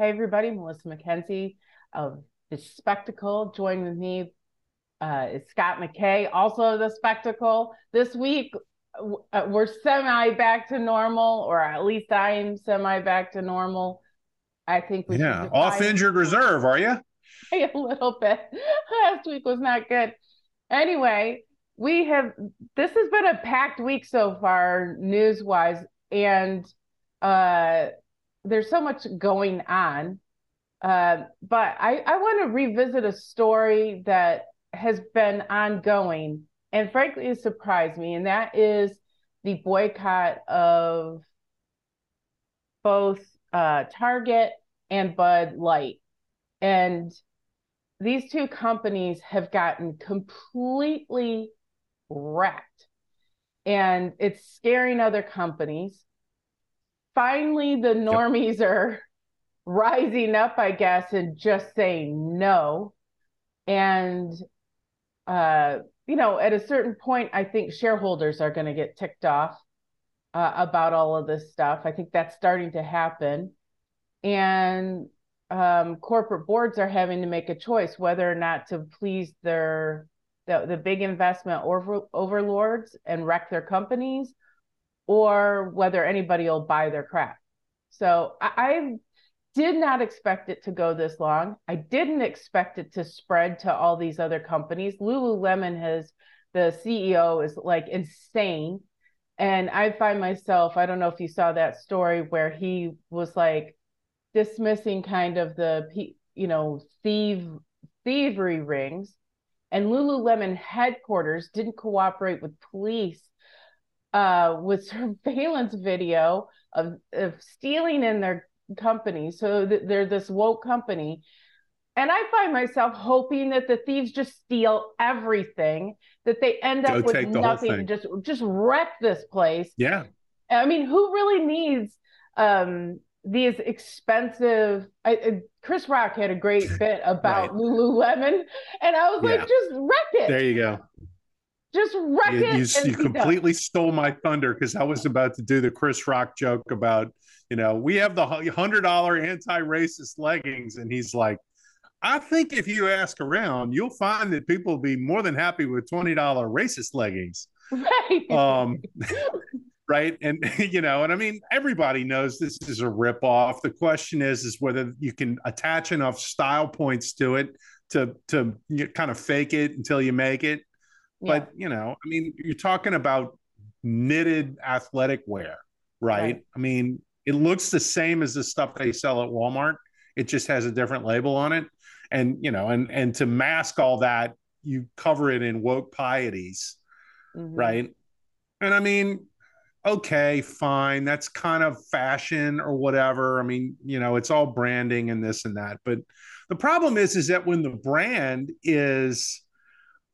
Hey, everybody, Melissa Mackenzie of The Spectacle. Join with me uh, is Scott McKay, also The Spectacle. This week, uh, we're semi back to normal, or at least I'm semi back to normal. I think we yeah off injured reserve. Are you? A little bit. Last week was not good. Anyway, we have this has been a packed week so far, news wise, and uh, there's so much going on. Uh, but I, I want to revisit a story that has been ongoing and frankly it surprised me, and that is the boycott of both uh, Target and Bud Light. And these two companies have gotten completely wrecked. And it's scaring other companies. Finally, the normies yep. are rising up, I guess, and just saying no. And, uh, you know, at a certain point, I think shareholders are going to get ticked off uh, about all of this stuff. I think that's starting to happen. And um, corporate boards are having to make a choice whether or not to please their the, the big investment over, overlords and wreck their companies or whether anybody will buy their crap. So I, I did not expect it to go this long. I didn't expect it to spread to all these other companies. Lululemon has the CEO is like insane. And I find myself, I don't know if you saw that story where he was like dismissing kind of the you know thief thievery rings and lululemon headquarters didn't cooperate with police uh, with surveillance video of, of stealing in their company. So th- they're this woke company. And i find myself hoping that the thieves just steal everything that they end Go up with nothing just just wreck this place. Yeah. I mean who really needs um these expensive I, chris rock had a great bit about right. lululemon and i was yeah. like just wreck it. There you go just wreck you, it you, you completely done. stole my thunder because i was about to do the chris rock joke about you know we have the hundred dollar anti-racist leggings and he's like I think if you ask around, you'll find that people will be more than happy with twenty dollar racist leggings. Right. Um, right and you know and i mean everybody knows this is a ripoff the question is is whether you can attach enough style points to it to to kind of fake it until you make it yeah. but you know i mean you're talking about knitted athletic wear right? right i mean it looks the same as the stuff they sell at walmart it just has a different label on it and you know and and to mask all that you cover it in woke pieties mm-hmm. right and i mean okay, fine, that's kind of fashion or whatever. I mean, you know, it's all branding and this and that. But the problem is, is that when the brand is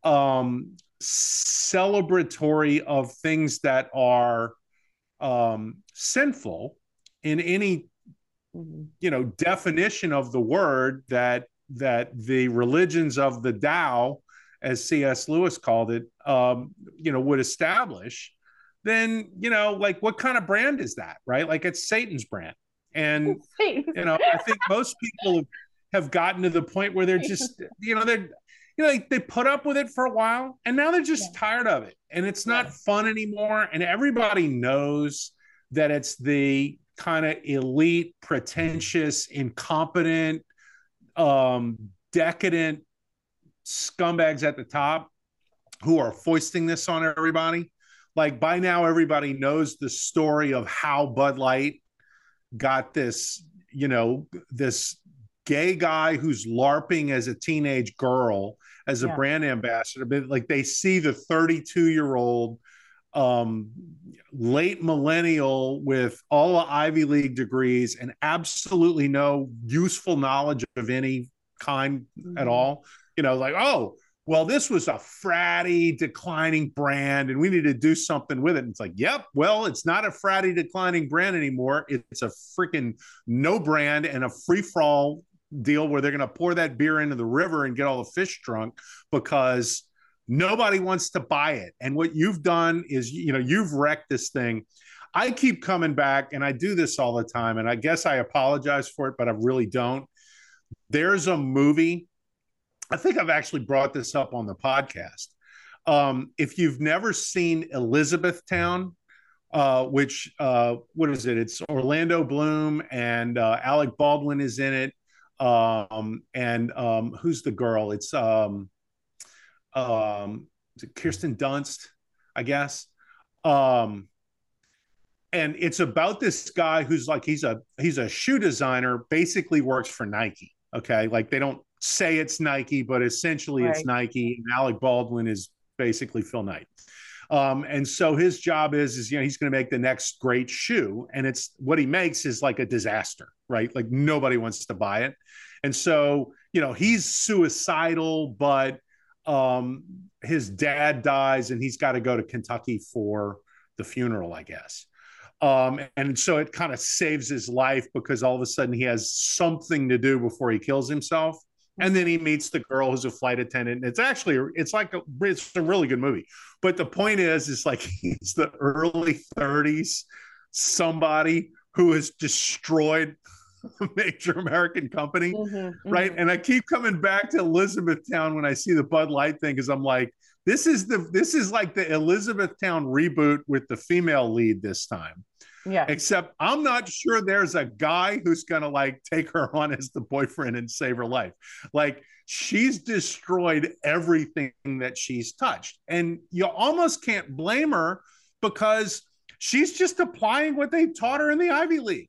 um, celebratory of things that are um, sinful in any you know definition of the word that that the religions of the Tao, as C.S. Lewis called it, um, you know, would establish then you know like what kind of brand is that right like it's satan's brand and you know i think most people have gotten to the point where they're just you know they're you know they, they put up with it for a while and now they're just yeah. tired of it and it's not yeah. fun anymore and everybody knows that it's the kind of elite pretentious incompetent um decadent scumbags at the top who are foisting this on everybody like by now everybody knows the story of how Bud Light got this, you know, this gay guy who's LARPing as a teenage girl as a yeah. brand ambassador. But like they see the 32 year old um, late millennial with all the Ivy League degrees and absolutely no useful knowledge of any kind mm-hmm. at all. You know, like, oh, well, this was a fratty declining brand and we need to do something with it. And it's like, yep, well, it's not a fratty declining brand anymore. It's a freaking no brand and a free for all deal where they're going to pour that beer into the river and get all the fish drunk because nobody wants to buy it. And what you've done is, you know, you've wrecked this thing. I keep coming back, and I do this all the time, and I guess I apologize for it, but I really don't. There's a movie. I think I've actually brought this up on the podcast. Um, if you've never seen Elizabethtown, uh, which uh, what is it? It's Orlando Bloom and uh, Alec Baldwin is in it. Um, and um, who's the girl? It's um, um, it Kirsten Dunst, I guess. Um, and it's about this guy who's like he's a he's a shoe designer, basically works for Nike. Okay, like they don't say it's Nike, but essentially right. it's Nike. And Alec Baldwin is basically Phil Knight. Um, and so his job is, is you know, he's going to make the next great shoe, and it's what he makes is like a disaster, right? Like nobody wants to buy it, and so you know he's suicidal, but um, his dad dies, and he's got to go to Kentucky for the funeral, I guess. Um, and so it kind of saves his life because all of a sudden he has something to do before he kills himself and then he meets the girl who's a flight attendant. It's actually it's like a, it's a really good movie. But the point is, is like he's the early 30s, somebody who has destroyed a major American company, mm-hmm, right? Mm-hmm. And I keep coming back to Elizabethtown when I see the Bud Light thing, because I'm like, this is the this is like the Elizabethtown reboot with the female lead this time. Yeah. Except I'm not sure there's a guy who's going to like take her on as the boyfriend and save her life. Like she's destroyed everything that she's touched. And you almost can't blame her because she's just applying what they taught her in the Ivy League.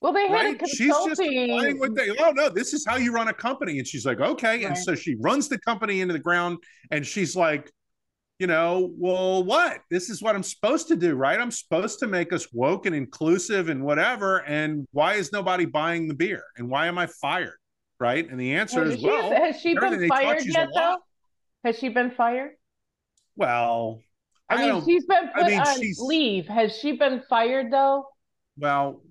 Well, they had right? a consulting. She's just applying what they. Oh no, this is how you run a company, and she's like, okay, right. and so she runs the company into the ground, and she's like, you know, well, what? This is what I'm supposed to do, right? I'm supposed to make us woke and inclusive and whatever. And why is nobody buying the beer? And why am I fired? Right? And the answer well, is, well, has she been fired yet, though? Has she been fired? Well, I, I mean, she's been put I mean, on she's, leave. Has she been fired though? Well,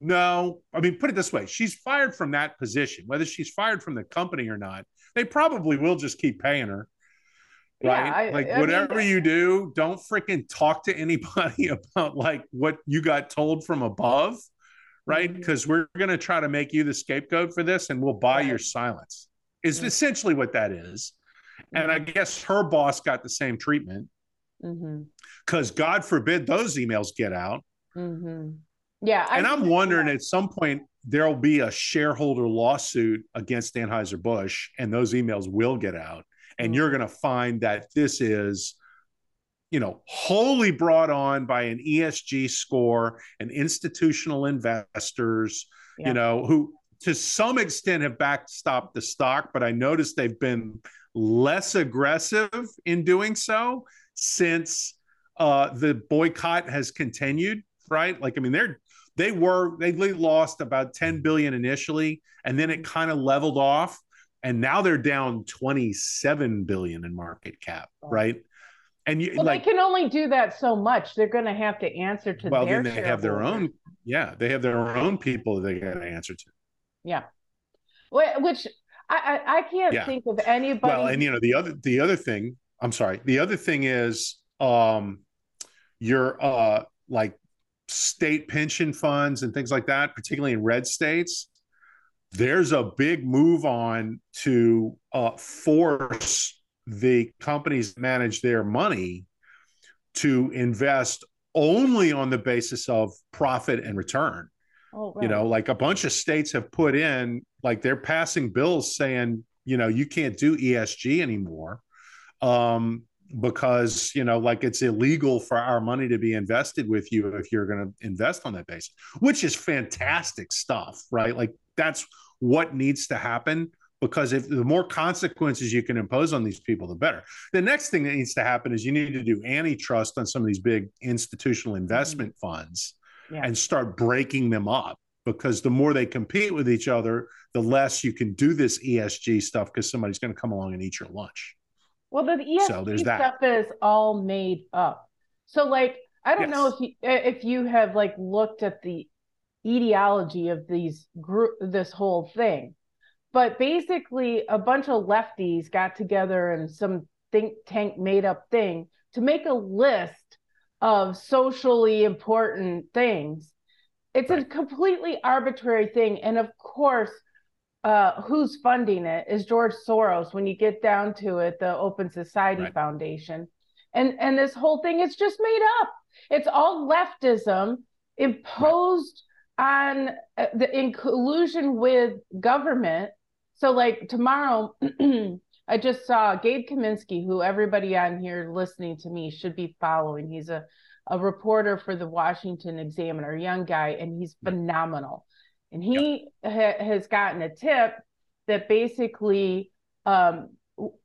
no. I mean, put it this way: she's fired from that position. Whether she's fired from the company or not, they probably will just keep paying her right? Yeah, I, like I whatever mean, you do, don't freaking talk to anybody about like what you got told from above, right? Because mm-hmm. we're gonna try to make you the scapegoat for this, and we'll buy right. your silence. Is mm-hmm. essentially what that is. And I mm-hmm. guess her boss got the same treatment. Because mm-hmm. God forbid those emails get out. Mm-hmm. Yeah. I and I'm wondering that. at some point there'll be a shareholder lawsuit against Anheuser-Busch and those emails will get out and you're going to find that this is you know wholly brought on by an esg score and institutional investors yeah. you know who to some extent have backstopped the stock but i noticed they've been less aggressive in doing so since uh, the boycott has continued right? Like i mean they're they were they lost about 10 billion initially and then it kind of leveled off and now they're down 27 billion in market cap right? And you well, like, they can only do that so much. They're going to have to answer to well then they have their own yeah they have their own people they got to answer to. Yeah. Which i i, I can't yeah. think of anybody well and you know the other the other thing i'm sorry the other thing is um your uh like state pension funds and things like that particularly in red states there's a big move on to uh, force the companies manage their money to invest only on the basis of profit and return. Oh, right. You know, like a bunch of states have put in, like they're passing bills saying, you know, you can't do ESG anymore um, because, you know, like it's illegal for our money to be invested with you if you're going to invest on that basis, which is fantastic stuff, right? Like that's what needs to happen because if the more consequences you can impose on these people, the better. The next thing that needs to happen is you need to do antitrust on some of these big institutional investment mm-hmm. funds yeah. and start breaking them up because the more they compete with each other, the less you can do this ESG stuff because somebody's going to come along and eat your lunch. Well, the ESG so there's stuff is all made up. So, like, I don't yes. know if you eh, if you have like looked at the etiology of these group this whole thing but basically a bunch of lefties got together and some think tank made up thing to make a list of socially important things. It's right. a completely arbitrary thing. And of course, uh, who's funding it is George Soros. When you get down to it, the Open Society right. Foundation, and and this whole thing is just made up. It's all leftism imposed right. on uh, the in collusion with government. So, like tomorrow, I just saw Gabe Kaminsky, who everybody on here listening to me should be following. He's a a reporter for the Washington Examiner, young guy, and he's phenomenal. And he yep. ha- has gotten a tip that basically um,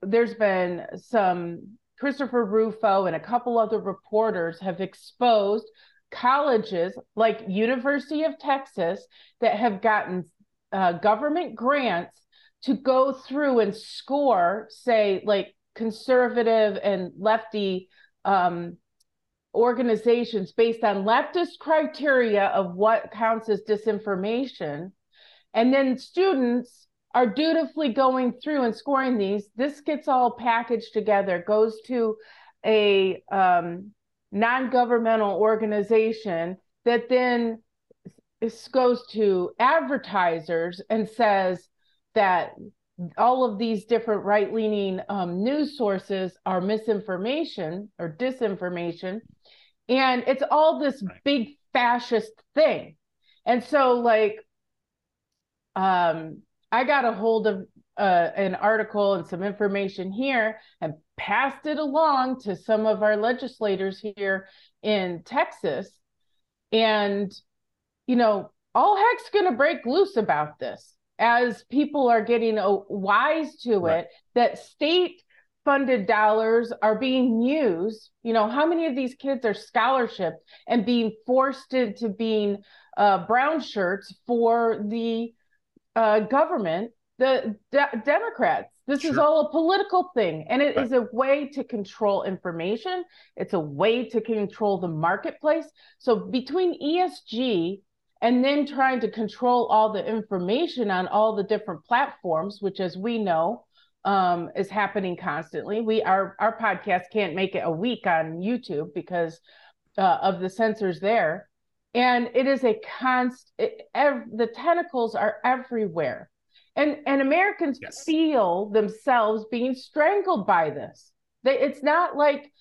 there's been some Christopher Rufo and a couple other reporters have exposed colleges like University of Texas that have gotten uh, government grants to go through and score, say, like conservative and lefty um, organizations based on leftist criteria of what counts as disinformation. And then students are dutifully going through and scoring these. This gets all packaged together, goes to a um, non governmental organization that then goes to advertisers and says that all of these different right leaning um, news sources are misinformation or disinformation. And it's all this right. big fascist thing. And so, like, um, I got a hold of uh, an article and some information here and passed it along to some of our legislators here in Texas. And, you know, all heck's going to break loose about this as people are getting wise to right. it that state funded dollars are being used you know how many of these kids are scholarship and being forced into being uh, brown shirts for the uh, government the de- democrats this sure. is all a political thing and it right. is a way to control information it's a way to control the marketplace so between esg and then trying to control all the information on all the different platforms which as we know um, is happening constantly we our our podcast can't make it a week on youtube because uh, of the censors there and it is a const it, ev- the tentacles are everywhere and and americans yes. feel themselves being strangled by this they, it's not like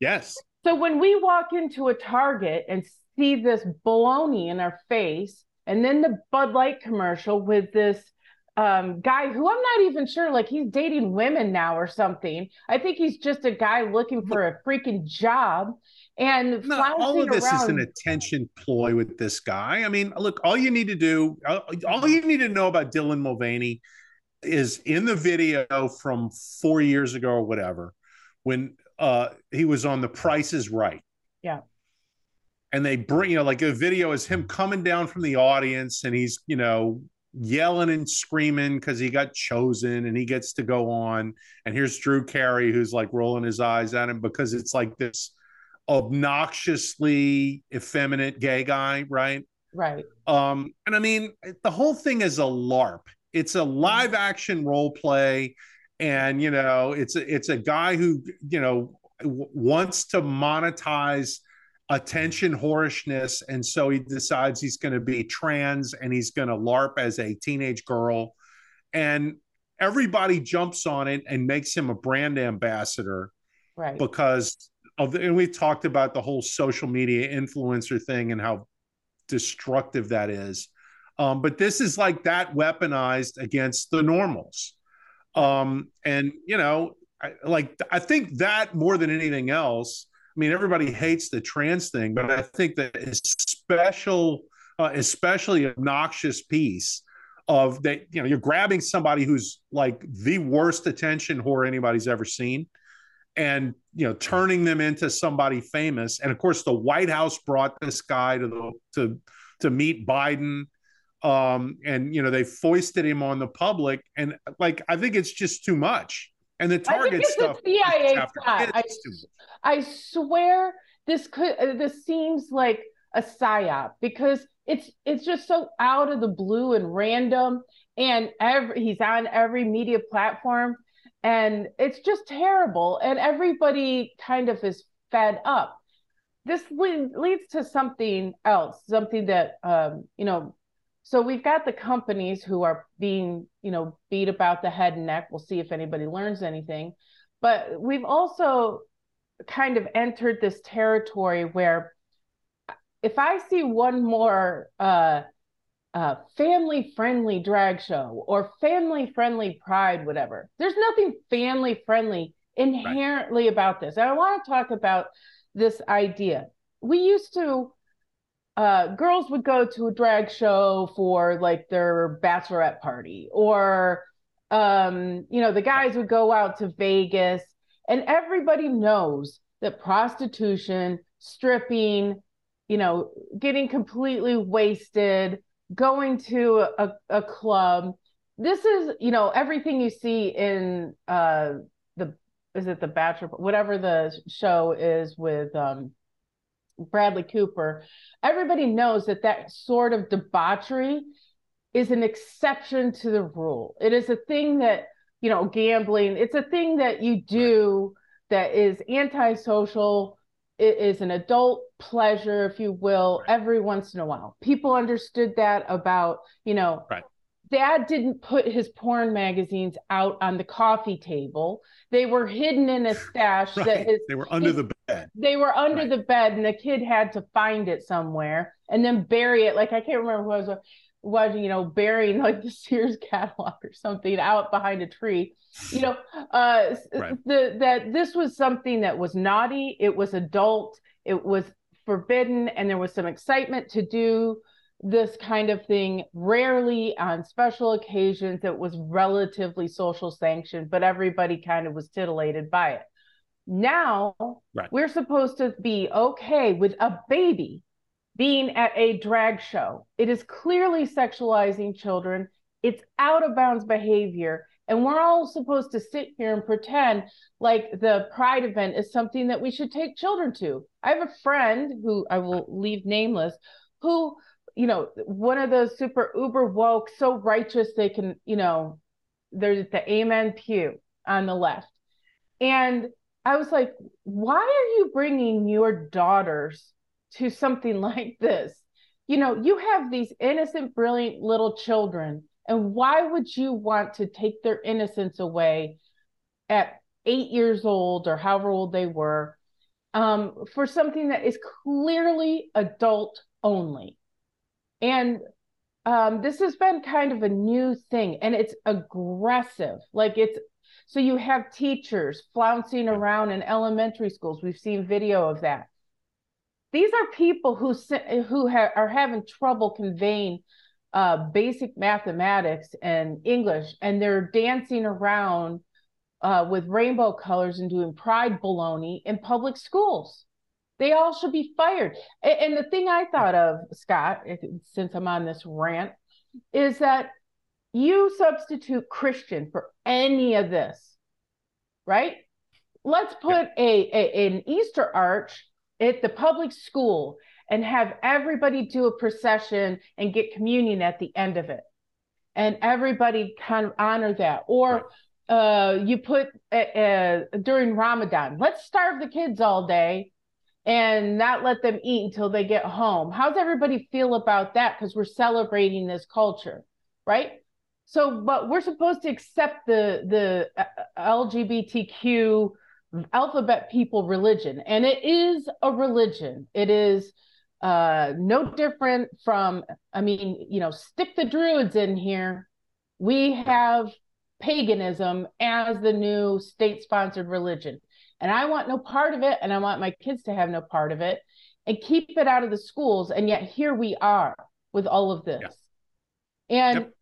yes so when we walk into a target and see this baloney in our face. And then the Bud Light commercial with this um, guy who I'm not even sure, like he's dating women now or something. I think he's just a guy looking for a freaking job. And no, all of this around. is an attention ploy with this guy. I mean, look, all you need to do, all you need to know about Dylan Mulvaney is in the video from four years ago or whatever, when uh, he was on The Price is Right. Yeah and they bring you know like a video is him coming down from the audience and he's you know yelling and screaming because he got chosen and he gets to go on. And here's drew carey who's like rolling his eyes at him because it's like this obnoxiously effeminate gay guy right? Right. Um and i mean the whole thing is a larp. It's a live action role play. And you know it's a, it's a guy who you know w- wants to monetize attention whorishness and so he decides he's going to be trans and he's going to larp as a teenage girl. And everybody jumps on it and makes him a brand ambassador right. because of the, and we talked about the whole social media influencer thing and how destructive that is. Um, but this is like that weaponized against the normals. Um, and you know I, like i think that more than anything else mean, everybody hates the trans thing, but I think that is special, uh, especially obnoxious piece of that, you know, you're grabbing somebody who's like the worst attention whore anybody's ever seen and you know turning them into somebody famous. And of course the white house brought this guy to the to to meet biden um and you know they foisted him on the public. And like i think it's just too much and the target stuff. CIA I, I swear this could uh, this seems like a psyop because it's it's just so out of the blue and random and every he's on every media platform and it's just terrible and everybody kind of is fed up this leads to something else, something that um, you know. So we've got the companies who are being, you know, beat about the head and neck. We'll see if anybody learns anything, but we've also kind of entered this territory where if I see one more uh, uh, family friendly drag show or family friendly pride, whatever, there's nothing family friendly inherently right. about this. And I want to talk about this idea. We used to, uh, girls would go to a drag show for like their bachelorette party, or, um, you know, the guys would go out to Vegas, and everybody knows that prostitution, stripping, you know, getting completely wasted, going to a, a club. This is, you know, everything you see in uh, the is it the Bachelor, whatever the show is with um, Bradley Cooper. Everybody knows that that sort of debauchery is an exception to the rule. It is a thing that you know, gambling. It's a thing that you do that is antisocial it is an adult pleasure, if you will, every once in a while. People understood that about, you know, right. Dad didn't put his porn magazines out on the coffee table. They were hidden in a stash right. that his, they were under his, the bed. They were under the bed and the kid had to find it somewhere and then bury it. Like I can't remember who I was was you know burying like the Sears catalog or something out behind a tree you know uh right. the that this was something that was naughty it was adult it was forbidden and there was some excitement to do this kind of thing rarely on special occasions it was relatively social sanctioned but everybody kind of was titillated by it now right. we're supposed to be okay with a baby being at a drag show. It is clearly sexualizing children. It's out of bounds behavior. And we're all supposed to sit here and pretend like the pride event is something that we should take children to. I have a friend who I will leave nameless, who, you know, one of those super uber woke, so righteous they can, you know, there's the amen pew on the left. And I was like, why are you bringing your daughters to something like this. You know, you have these innocent, brilliant little children, and why would you want to take their innocence away at eight years old or however old they were um, for something that is clearly adult only? And um, this has been kind of a new thing, and it's aggressive. Like it's so you have teachers flouncing around in elementary schools. We've seen video of that these are people who who ha- are having trouble conveying uh, basic mathematics and English, and they're dancing around uh, with rainbow colors and doing pride baloney in public schools. They all should be fired. And, and the thing I thought of, Scott, since I'm on this rant, is that you substitute Christian for any of this, right? Let's put a, a an Easter arch at the public school and have everybody do a procession and get communion at the end of it and everybody kind of honor that or right. uh, you put uh, uh, during ramadan let's starve the kids all day and not let them eat until they get home. How's everybody feel about that? Because we're celebrating this culture right? So but we're supposed to accept the the uh, lgbtq alphabet people religion and it is a religion. It is uh no different from i mean you know stick the druids in here. We have paganism as the new state sponsored religion and i want no part of it and i want my kids to have no part of it and keep it out of the schools and yet here we are with all of this. Yeah. and yep.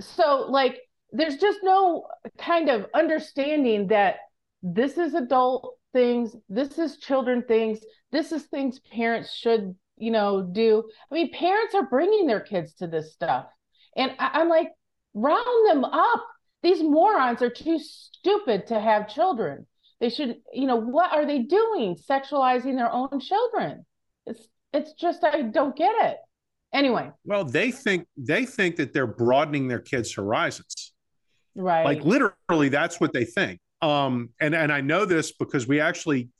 so like there's just no kind of understanding that this is adult things this is children things this is things parents should you know do. I mean parents are bringing their kids to this stuff. And I, am like round them up. These morons are too stupid to have children they should you know what are they doing? Sexualizing their own children. It's it's just i don't get it. Anyway. Well they think they think that they're broadening their kids horizons. Right. like literally that's what they think. Um, and and I know this because we actually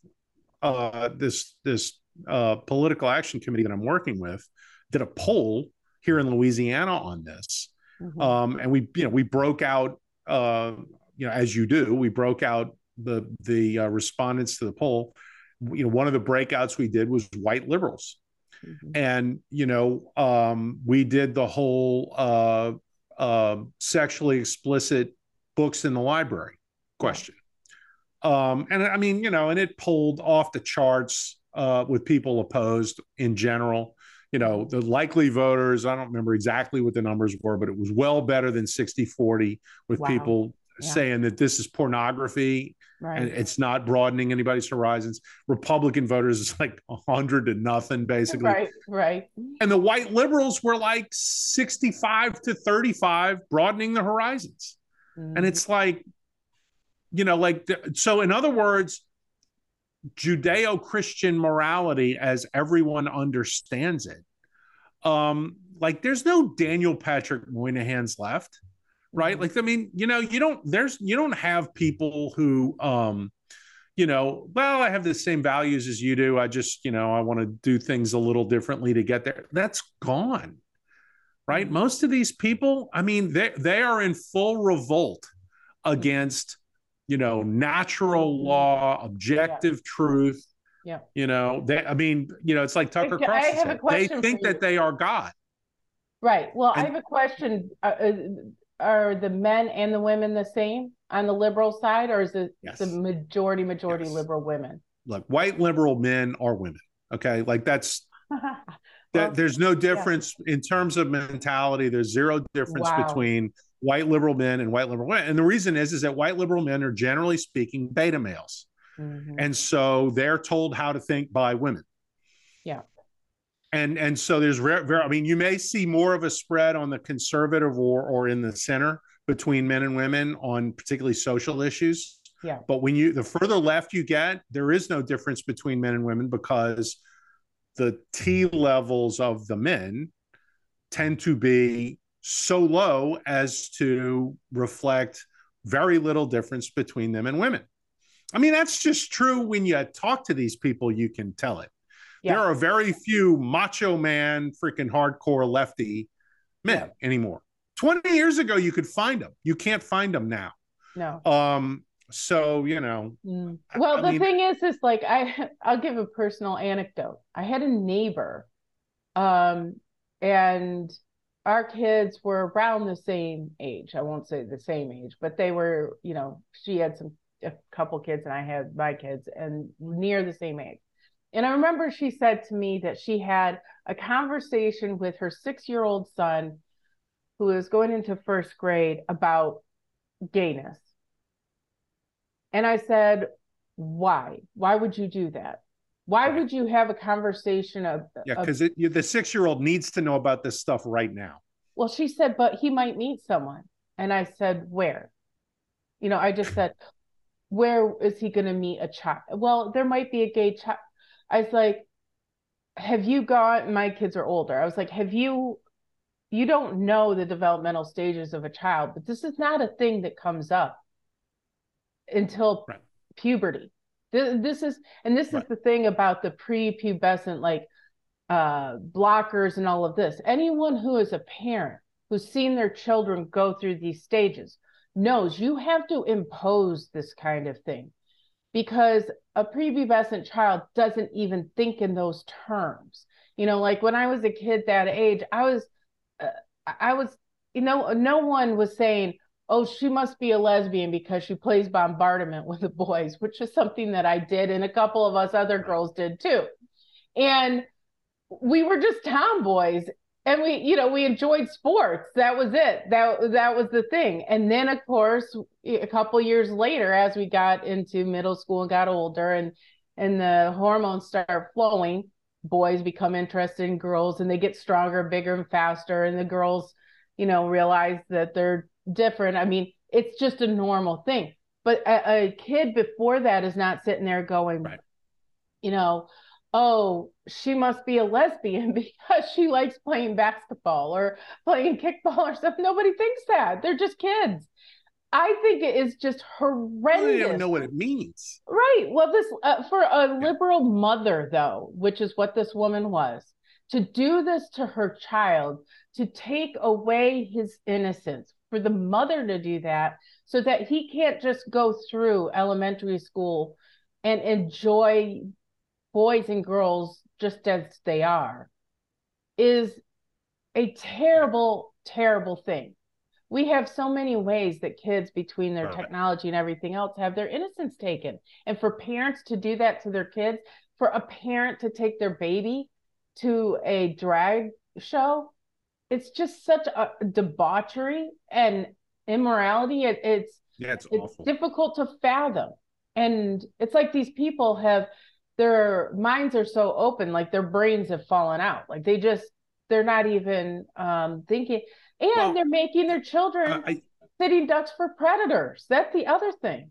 uh, this this uh, political action committee that I'm working with did a poll here in Louisiana on this, mm-hmm. um, and we you know we broke out uh, you know as you do we broke out the the uh, respondents to the poll. You know, one of the breakouts we did was white liberals, mm-hmm. and you know um, we did the whole uh, uh, sexually explicit books in the library question. Um, and I mean, you know, and it pulled off the charts uh, with people opposed in general. You know, the likely voters, I don't remember exactly what the numbers were, but it was well better than 60 40 with wow. people yeah. saying that this is pornography right. and it's not broadening anybody's horizons. Republican voters is like 100 to nothing, basically. Right, right. And the white liberals were like 65 to 35, broadening the horizons. Mm-hmm. And it's like, you know, like, so in other words, Judeo Christian morality, as everyone understands it, um, like there's no Daniel Patrick Moynihan's left, right? Like, I mean, you know, you don't, there's, you don't have people who, um, you know, well, I have the same values as you do. I just, you know, I want to do things a little differently to get there. That's gone, right? Mm-hmm. Most of these people, I mean, they they are in full revolt against you know natural mm-hmm. law objective yeah. truth yeah you know they i mean you know it's like tucker carlson they think that they are god right well and, i have a question uh, uh, are the men and the women the same on the liberal side or is it yes. the majority majority yes. liberal women look white liberal men are women okay like that's well, there's no difference yeah. in terms of mentality there's zero difference wow. between white liberal men and white liberal women. And the reason is is that white liberal men are generally speaking beta males. Mm-hmm. And so they're told how to think by women. Yeah. And and so there's rare, I mean you may see more of a spread on the conservative or or in the center between men and women on particularly social issues. Yeah. But when you the further left you get, there is no difference between men and women because the T levels of the men tend to be so low as to reflect very little difference between them and women. I mean, that's just true when you talk to these people, you can tell it. Yeah. There are very few macho man, freaking hardcore lefty men anymore. 20 years ago, you could find them. You can't find them now. No. Um, so you know mm. well I, the mean, thing is is like i i'll give a personal anecdote i had a neighbor um and our kids were around the same age. I won't say the same age, but they were, you know, she had some a couple kids and I had my kids and near the same age. And I remember she said to me that she had a conversation with her 6-year-old son who was going into first grade about gayness. And I said, "Why? Why would you do that?" Why would you have a conversation of? Yeah, because the six year old needs to know about this stuff right now. Well, she said, but he might meet someone. And I said, where? You know, I just said, where is he going to meet a child? Well, there might be a gay child. I was like, have you got My kids are older. I was like, have you? You don't know the developmental stages of a child, but this is not a thing that comes up until right. puberty this, is, and this right. is the thing about the prepubescent, like uh, blockers and all of this. Anyone who is a parent who's seen their children go through these stages knows you have to impose this kind of thing because a prepubescent child doesn't even think in those terms. You know, like when I was a kid that age, I was, uh, I was, you know, no one was saying, oh, she must be a lesbian because she plays bombardment with the boys, which is something that I did and a couple of us other girls did too. And we were just tomboys and we you know we enjoyed sports that was it that that was the thing and then of course a couple years later as we got into middle school and got older and and the hormones start flowing boys become interested in girls and they get stronger bigger and faster and the girls you know realize that they're different. I mean, it's just a normal thing. But a, a kid before that is not sitting there going, right. you know, oh, she must be a lesbian because she likes playing basketball or playing kickball or stuff. Nobody thinks that. They're just kids. I think it is just horrendous. I don't know what it means. Right. Well, this uh, for a liberal mother, though, which is what this woman was, to do this to her child, to take away his innocence, for the mother to do that, so that he can't just go through elementary school and enjoy boys and girls just as they are, is a terrible, terrible thing. We have so many ways that kids between their technology and everything else have their innocence taken. And for parents to do that to their kids for a parent to take their baby to a drag show it's just such a debauchery and immorality. It, it's yeah, it's, it's difficult to fathom. And it's like these people have their minds are so open like their brains have fallen out like they just they're not even um thinking and well, they're making their children uh, I, sitting ducks for predators. That's the other thing.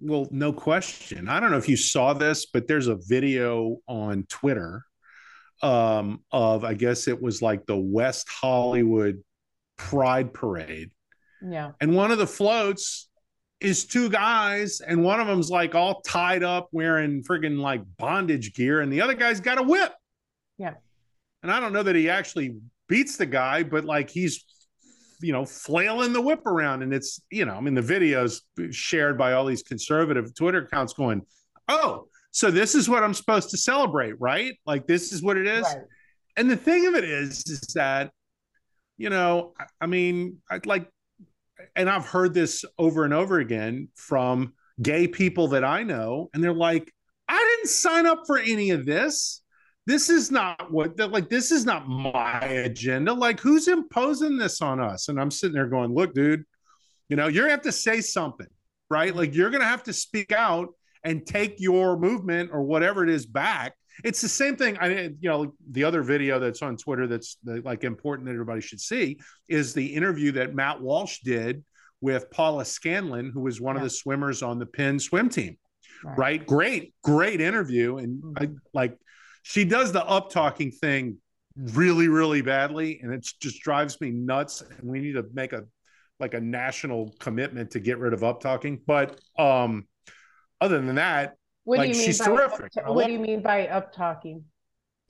Well, no question. I don't know if you saw this, but there's a video on Twitter um, of, I guess it was like the West Hollywood Pride Parade. Yeah. And one of the floats is two guys, and one of them's like all tied up wearing friggin' like bondage gear, and the other guy's got a whip. Yeah. And I don't know that he actually beats the guy, but like he's you know flailing the whip around and it's you know i mean the videos shared by all these conservative twitter accounts going oh so this is what i'm supposed to celebrate right like this is what it is right. and the thing of it is is that you know i, I mean i like and i've heard this over and over again from gay people that i know and they're like i didn't sign up for any of this. This is not what like this is not my agenda. Like who's imposing this on us? And i'm sitting there going look dude you know you're gonna have to say something right? Like you're gonna have to speak out and take your movement or whatever it is back it's the same thing i you know the other video that's on twitter that's like important that everybody should see is the interview that matt walsh did with paula scanlan who was one yeah. of the swimmers on the penn swim team right, right? great great interview and mm-hmm. I, like she does the up talking thing really really badly and it just drives me nuts and we need to make a like a national commitment to get rid of up talking but um other than that what like, do you mean she's by terrific up, what do you mean by up talking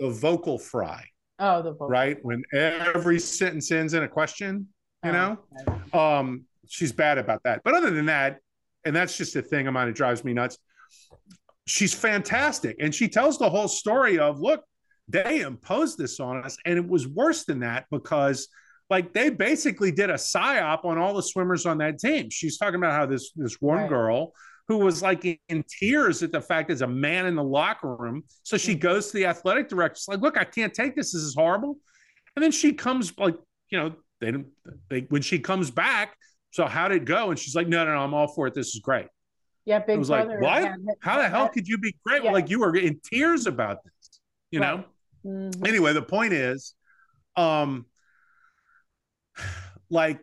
the vocal fry oh the vocal right when every sentence ends in a question you oh, know okay. um she's bad about that but other than that and that's just a thing of mine it drives me nuts she's fantastic. And she tells the whole story of look, they imposed this on us. And it was worse than that because like they basically did a psyop on all the swimmers on that team. She's talking about how this this one right. girl who was like in tears at the fact there's a man in the locker room. So she mm. goes to the athletic director. She's like, look, I can't take this. This is horrible. And then she comes like, you know, they, they when she comes back. So how did it go? And she's like, no, no, no, I'm all for it. This is great. Yeah, Big it was Brother. Like, what? How the hell could you be great? Yeah. Like you were in tears about this, you right. know? Mm-hmm. Anyway, the point is, um, like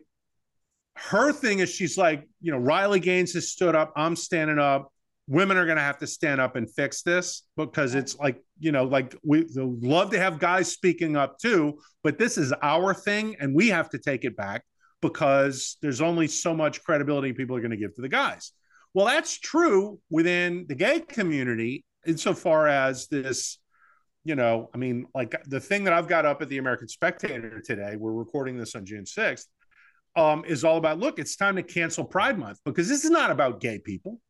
her thing is she's like, you know, Riley Gaines has stood up, I'm standing up. Women are going to have to stand up and fix this because it's like, you know, like we love to have guys speaking up too, but this is our thing and we have to take it back because there's only so much credibility people are going to give to the guys. Well, that's true within the gay community insofar as this, you know, I mean, like the thing that I've got up at the American Spectator today, we're recording this on June 6th, um, is all about look, it's time to cancel Pride Month because this is not about gay people.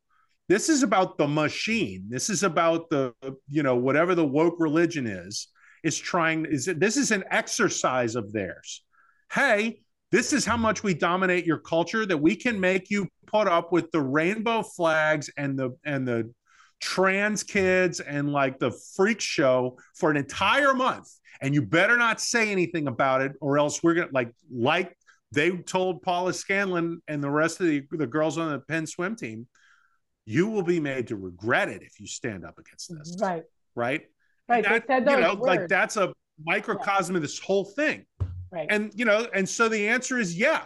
This is about the machine. This is about the, you know, whatever the woke religion is, is trying, is this is an exercise of theirs. Hey, this is how much we dominate your culture that we can make you put up with the rainbow flags and the and the trans kids and like the freak show for an entire month and you better not say anything about it or else we're gonna like like they told paula scanlan and the rest of the, the girls on the penn swim team you will be made to regret it if you stand up against this right right right that, they said those you know words. like that's a microcosm yeah. of this whole thing Right. And you know, and so the answer is yeah.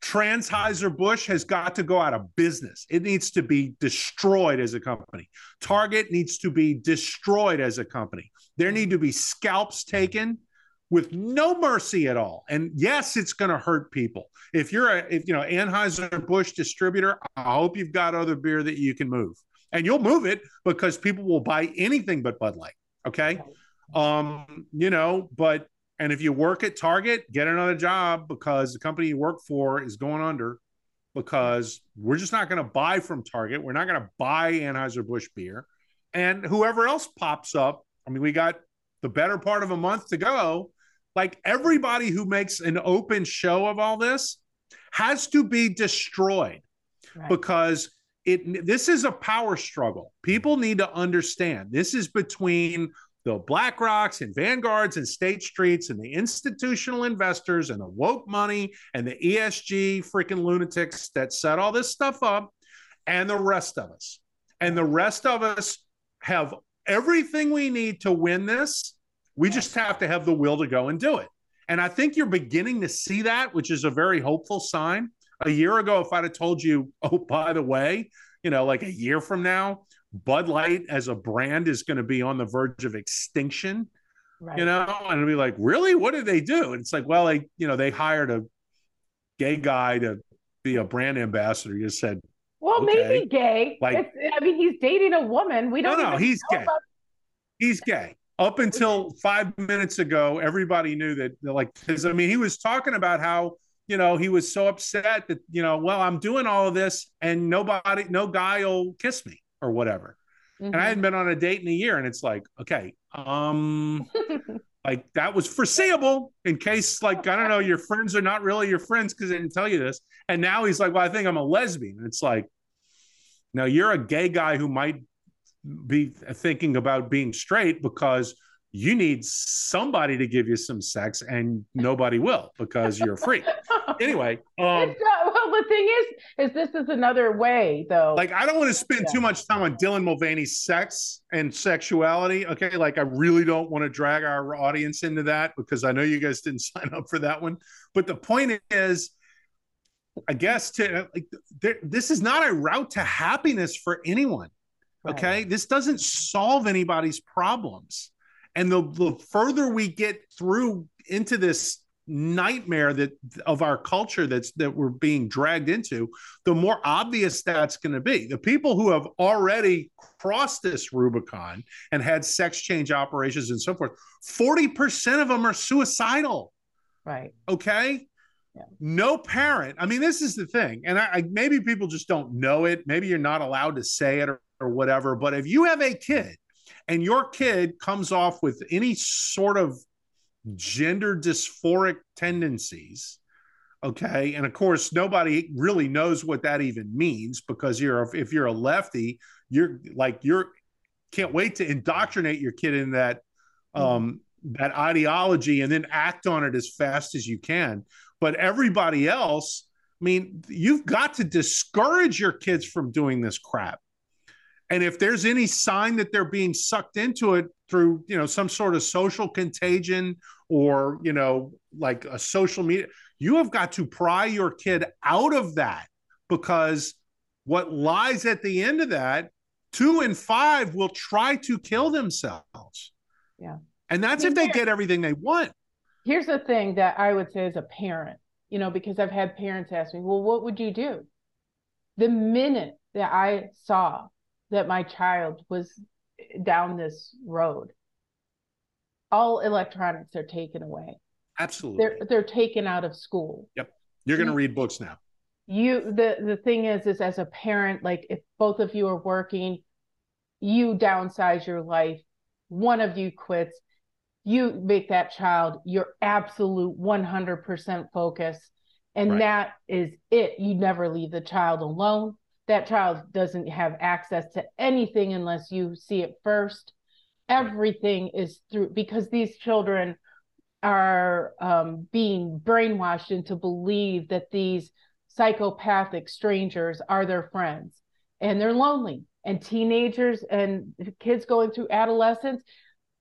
Transheiser Bush has got to go out of business. It needs to be destroyed as a company. Target needs to be destroyed as a company. There need to be scalps taken with no mercy at all. And yes, it's going to hurt people. If you're a, if you know Anheuser Busch distributor, I hope you've got other beer that you can move, and you'll move it because people will buy anything but Bud Light. Okay, um, you know, but and if you work at Target, get another job because the company you work for is going under. Because we're just not going to buy from Target. We're not going to buy Anheuser Busch beer, and whoever else pops up. I mean, we got the better part of a month to go like everybody who makes an open show of all this has to be destroyed right. because it this is a power struggle. People need to understand this is between the BlackRocks and Vanguards and State Streets and the institutional investors and the woke money and the ESG freaking lunatics that set all this stuff up and the rest of us. And the rest of us have everything we need to win this we just have to have the will to go and do it. And I think you're beginning to see that, which is a very hopeful sign. A year ago, if I'd have told you, oh, by the way, you know, like a year from now, Bud Light as a brand is going to be on the verge of extinction, right. you know, and it'll be like, really? What did they do? And it's like, well, they, you know, they hired a gay guy to be a brand ambassador. You just said, well, okay. maybe gay. Like, it's, I mean, he's dating a woman. We don't. No, no, he's gay. About- he's gay up until five minutes ago, everybody knew that, like, because I mean, he was talking about how, you know, he was so upset that, you know, well, I'm doing all of this and nobody, no guy will kiss me or whatever. Mm-hmm. And I hadn't mm-hmm. been on a date in a year. And it's like, okay, um, like that was foreseeable in case, like, I don't know, your friends are not really your friends because they didn't tell you this. And now he's like, well, I think I'm a lesbian. And it's like, now you're a gay guy who might be thinking about being straight because you need somebody to give you some sex and nobody will because you're free anyway um not, well the thing is is this is another way though. Like i don't want to spend yeah. too much time on dylan mulvaney's sex and sexuality okay? Like i really don't want to drag our audience into that because i know you guys didn't sign up for that one. But the point is i guess to like there, this is not a route to happiness for anyone Okay. This doesn't solve anybody's problems. And the, the further we get through into this nightmare that of our culture that's that we're being dragged into the more obvious that's going to be the people who have already crossed this rubicon and had sex change operations and so forth 40% of them are suicidal right okay yeah. no parent i mean this is the thing and I, I, maybe people just don't know it maybe you're not allowed to say it or or whatever. But if you have a kid and your kid comes off with any sort of gender dysphoric tendencies, okay, and of course nobody really knows what that even means because you're if you're a lefty, you're like you're can't wait to indoctrinate your kid in that um that ideology and then act on it as fast as you can. But everybody else, I mean, you've got to discourage your kids from doing this crap. And if there's any sign that they're being sucked into it through, you know, some sort of social contagion or, you know, like a social media, you have got to pry your kid out of that because what lies at the end of that, two and five will try to kill themselves. Yeah. And that's if they get everything they want. Here's the thing that I would say as a parent, you know, because I've had parents ask me, well, what would you do? The minute that I saw that my child was down this road all electronics are taken away. Absolutely. They're they're taken out of school. Yep. You're going to read books now. You the the thing is is as a parent like if both of you are working you downsize your life. One of you quits. You make that child your absolute 100% focus. And right. that is it. You never leave the child alone that child doesn't have access to anything unless you see it first. Everything is through because these children are um, being brainwashed into believe that these psychopathic strangers are their friends and they're lonely and teenagers and kids going through adolescence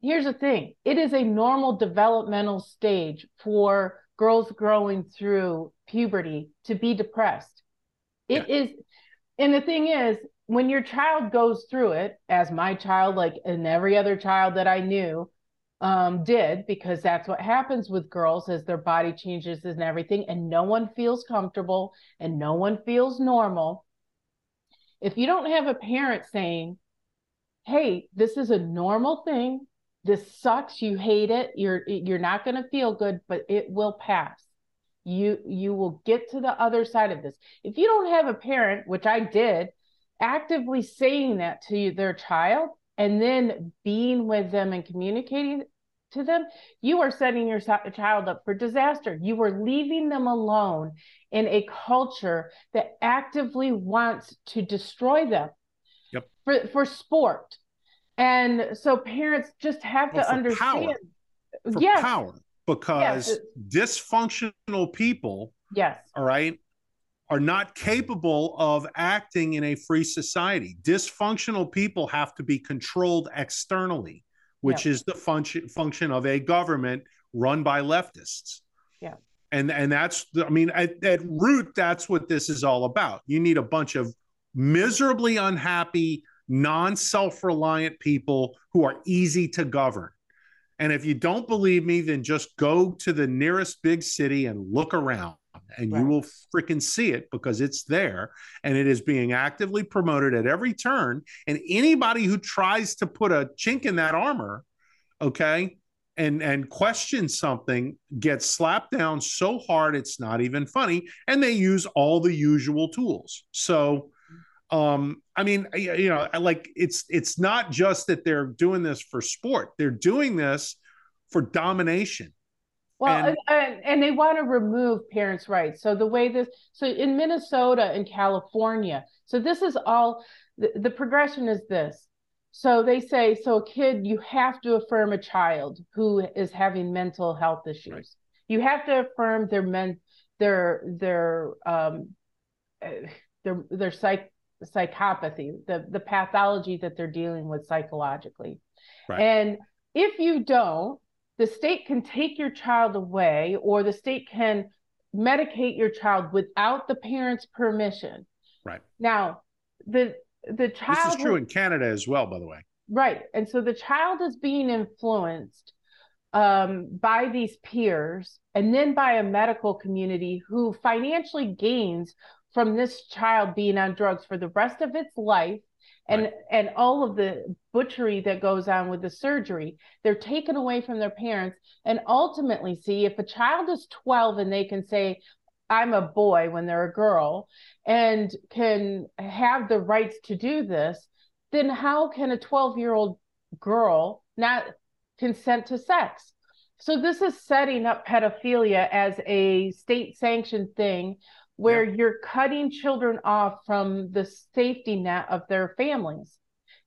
here's the thing it is a normal developmental stage for girls growing through puberty to be depressed It yeah. is and the thing is, when your child goes through it, as my child, like and every other child that I knew, um, did because that's what happens with girls as their body changes and everything, and no one feels comfortable and no one feels normal. If you don't have a parent saying, "Hey, this is a normal thing. This sucks. You hate it. You're you're not going to feel good, but it will pass." You you will get to the other side of this. If you don't have a parent, which I did, actively saying that to their child, and then being with them and communicating to them, you are setting your child up for disaster. You are leaving them alone in a culture that actively wants to destroy them yep. for, for sport. And so parents just have well, to understand. Power. For yes. power. Because yes. dysfunctional people, yes, all right, are not capable of acting in a free society. Dysfunctional people have to be controlled externally, which yeah. is the function function of a government run by leftists. Yeah. And and that's I mean at, at root that's what this is all about. You need a bunch of miserably unhappy, non-self-reliant people who are easy to govern. And if you don't believe me, then just go to the nearest big city and look around and right. you will freaking see it because it's there and it is being actively promoted at every turn. And anybody who tries to put a chink in that armor, okay, and and question something gets slapped down so hard it's not even funny and they use all the usual tools so um i mean you know like it's it's not just that they're doing this for sport they're doing this for domination well, and, and, and, they want to remove parents' rights. So the way this, so in Minnesota and California, so this is all, the, the progression is this. So they say, so a kid, you have to affirm a child who is having mental health issues. Right. You have to affirm their men, their their um, their their psych psychopathy, the the pathology that they're dealing with psychologically. Right. And if you don't, the state can take your child away or the state can medicate your child without the parent's permission. Right. Now, the the child This is true in Canada as well, by the way. Right. And so the child is being influenced um, by these peers and then by a medical community who financially gains from this child being on drugs for the rest of its life and right. and all of the butchery that goes on with the surgery they're taken away from their parents and ultimately see if a child is 12 and they can say i'm a boy when they're a girl and can have the rights to do this then how can a 12 year old girl not consent to sex so this is setting up pedophilia as a state sanctioned thing where yeah. you're cutting children off from the safety net of their families.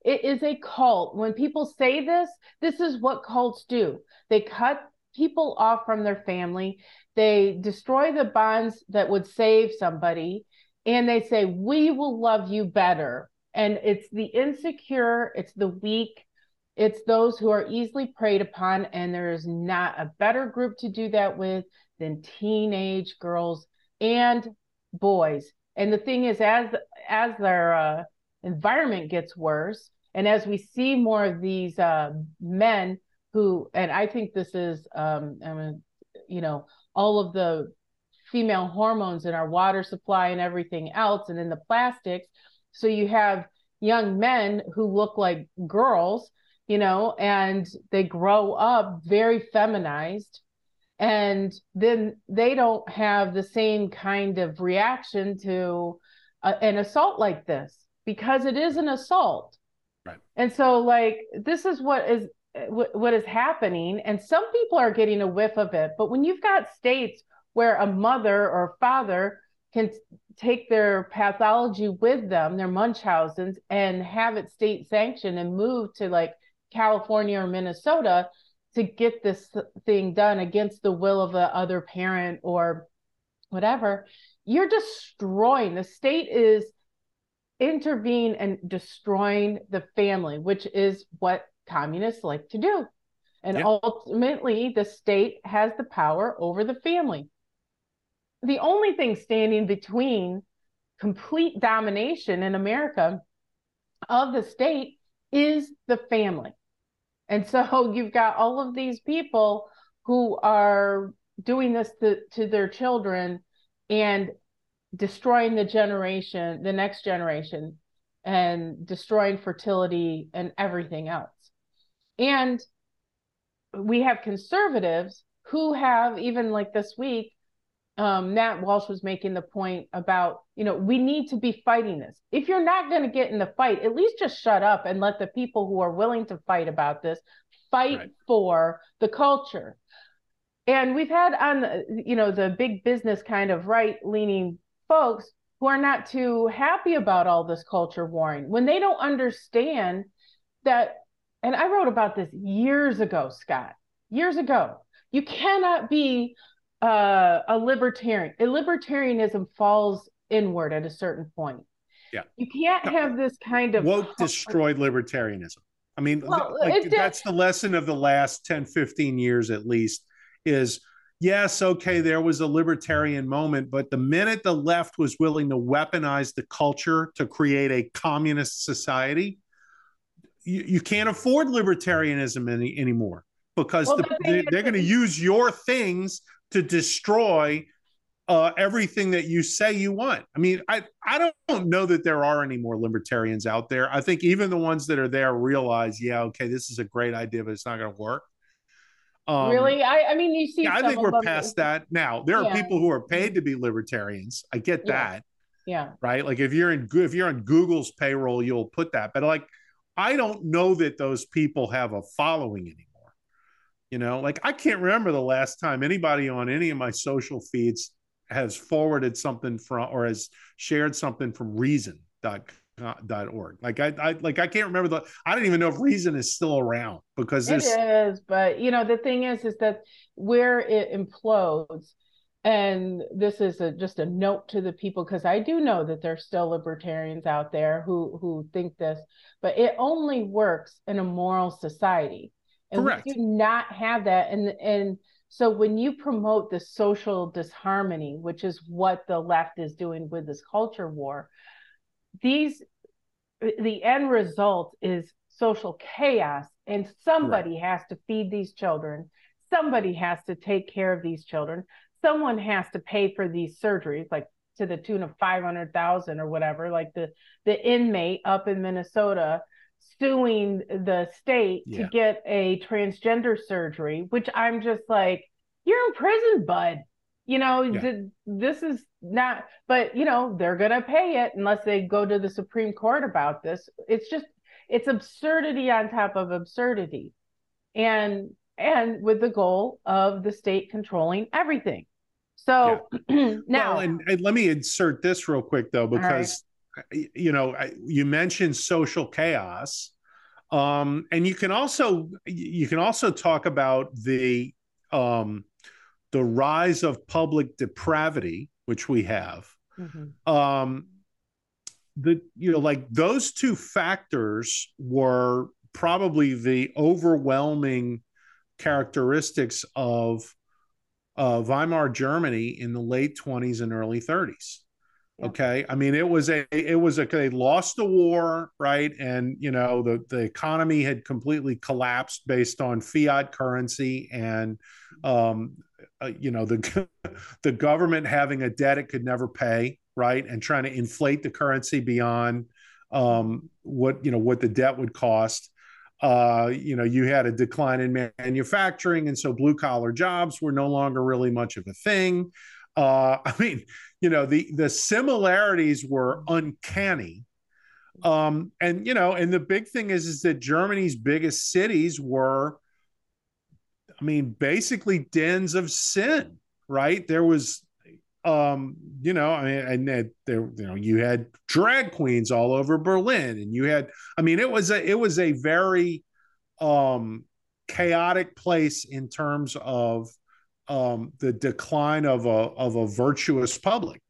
It is a cult. When people say this, this is what cults do. They cut people off from their family, they destroy the bonds that would save somebody, and they say, We will love you better. And it's the insecure, it's the weak, it's those who are easily preyed upon. And there is not a better group to do that with than teenage girls and boys. And the thing is, as as their uh, environment gets worse, and as we see more of these uh, men who, and I think this is, um, I mean, you know, all of the female hormones in our water supply and everything else, and in the plastics. So you have young men who look like girls, you know, and they grow up very feminized and then they don't have the same kind of reaction to a, an assault like this because it is an assault. Right. And so like this is what is what, what is happening. And some people are getting a whiff of it. But when you've got states where a mother or father can take their pathology with them their munchausen's and have it state sanctioned and move to like california or minnesota to get this thing done against the will of the other parent or whatever you're destroying the state is intervene and destroying the family which is what communists like to do. And yeah. ultimately the state has the power over the family. The only thing standing between complete domination in america of the state is the family And so you've got all of these people who are doing this to, to their children and destroying the generation, the next generation, and destroying fertility and everything else. And we have conservatives who have, even like this week, um, Matt Walsh was making the point about, you know, we need to be fighting this. If you're not going to get in the fight, at least just shut up and let the people who are willing to fight about this fight right. for the culture. And we've had on, you know, the big business kind of right leaning folks who are not too happy about all this culture warring when they don't understand that. And I wrote about this years ago, Scott, years ago. You cannot be uh, a libertarian. A libertarianism falls inward at a certain point. Yeah. You can't have this kind of woke destroyed libertarianism. I mean, well, like, that's the lesson of the last 10, 15 years at least is yes, okay, there was a libertarian moment, but the minute the left was willing to weaponize the culture to create a communist society, you, you can't afford libertarianism any, anymore because well, the, they, they're going to use your things to destroy uh, everything that you say you want. I mean, I I don't know that there are any more libertarians out there. I think even the ones that are there realize, yeah, okay, this is a great idea, but it's not going to work. Um, really, I I mean, you see, yeah, I think we're past that now. There yeah. are people who are paid to be libertarians. I get yeah. that. Yeah. Right. Like if you're in if you're on Google's payroll, you'll put that. But like, I don't know that those people have a following anymore. You know, like I can't remember the last time anybody on any of my social feeds has forwarded something from or has shared something from reason dot dot org. Like I, I like I can't remember the I don't even know if reason is still around because it is, but you know the thing is is that where it implodes and this is a, just a note to the people because I do know that there's still libertarians out there who who think this, but it only works in a moral society. And Correct. we do not have that. And and so when you promote the social disharmony, which is what the left is doing with this culture war, these the end result is social chaos and somebody right. has to feed these children somebody has to take care of these children someone has to pay for these surgeries like to the tune of 500,000 or whatever like the the inmate up in Minnesota suing the state yeah. to get a transgender surgery, which I'm just like, you're in prison, bud. You know, yeah. th- this is not, but you know, they're going to pay it unless they go to the Supreme Court about this. It's just, it's absurdity on top of absurdity. And, and with the goal of the state controlling everything. So yeah. now, well, and, and, let me insert this real quick though, because you know you mentioned social chaos um, and you can also you can also talk about the um, the rise of public depravity which we have mm-hmm. um, the you know like those two factors were probably the overwhelming characteristics of uh, Weimar Germany in the late 20s and early 30s. Okay. I mean, it was a, it was a, they lost the war, right? And, you know, the, the economy had completely collapsed based on fiat currency and, um, uh, you know, the, the government having a debt it could never pay, right? And trying to inflate the currency beyond, um, what, you know, what the debt would cost. Uh, you know, you had a decline in manufacturing. And so blue collar jobs were no longer really much of a thing. Uh, I mean, you know, the the similarities were uncanny. Um, and you know, and the big thing is is that Germany's biggest cities were, I mean, basically dens of sin, right? There was um you know i mean and there you know you had drag queens all over berlin and you had i mean it was a it was a very um chaotic place in terms of um, the decline of a of a virtuous public,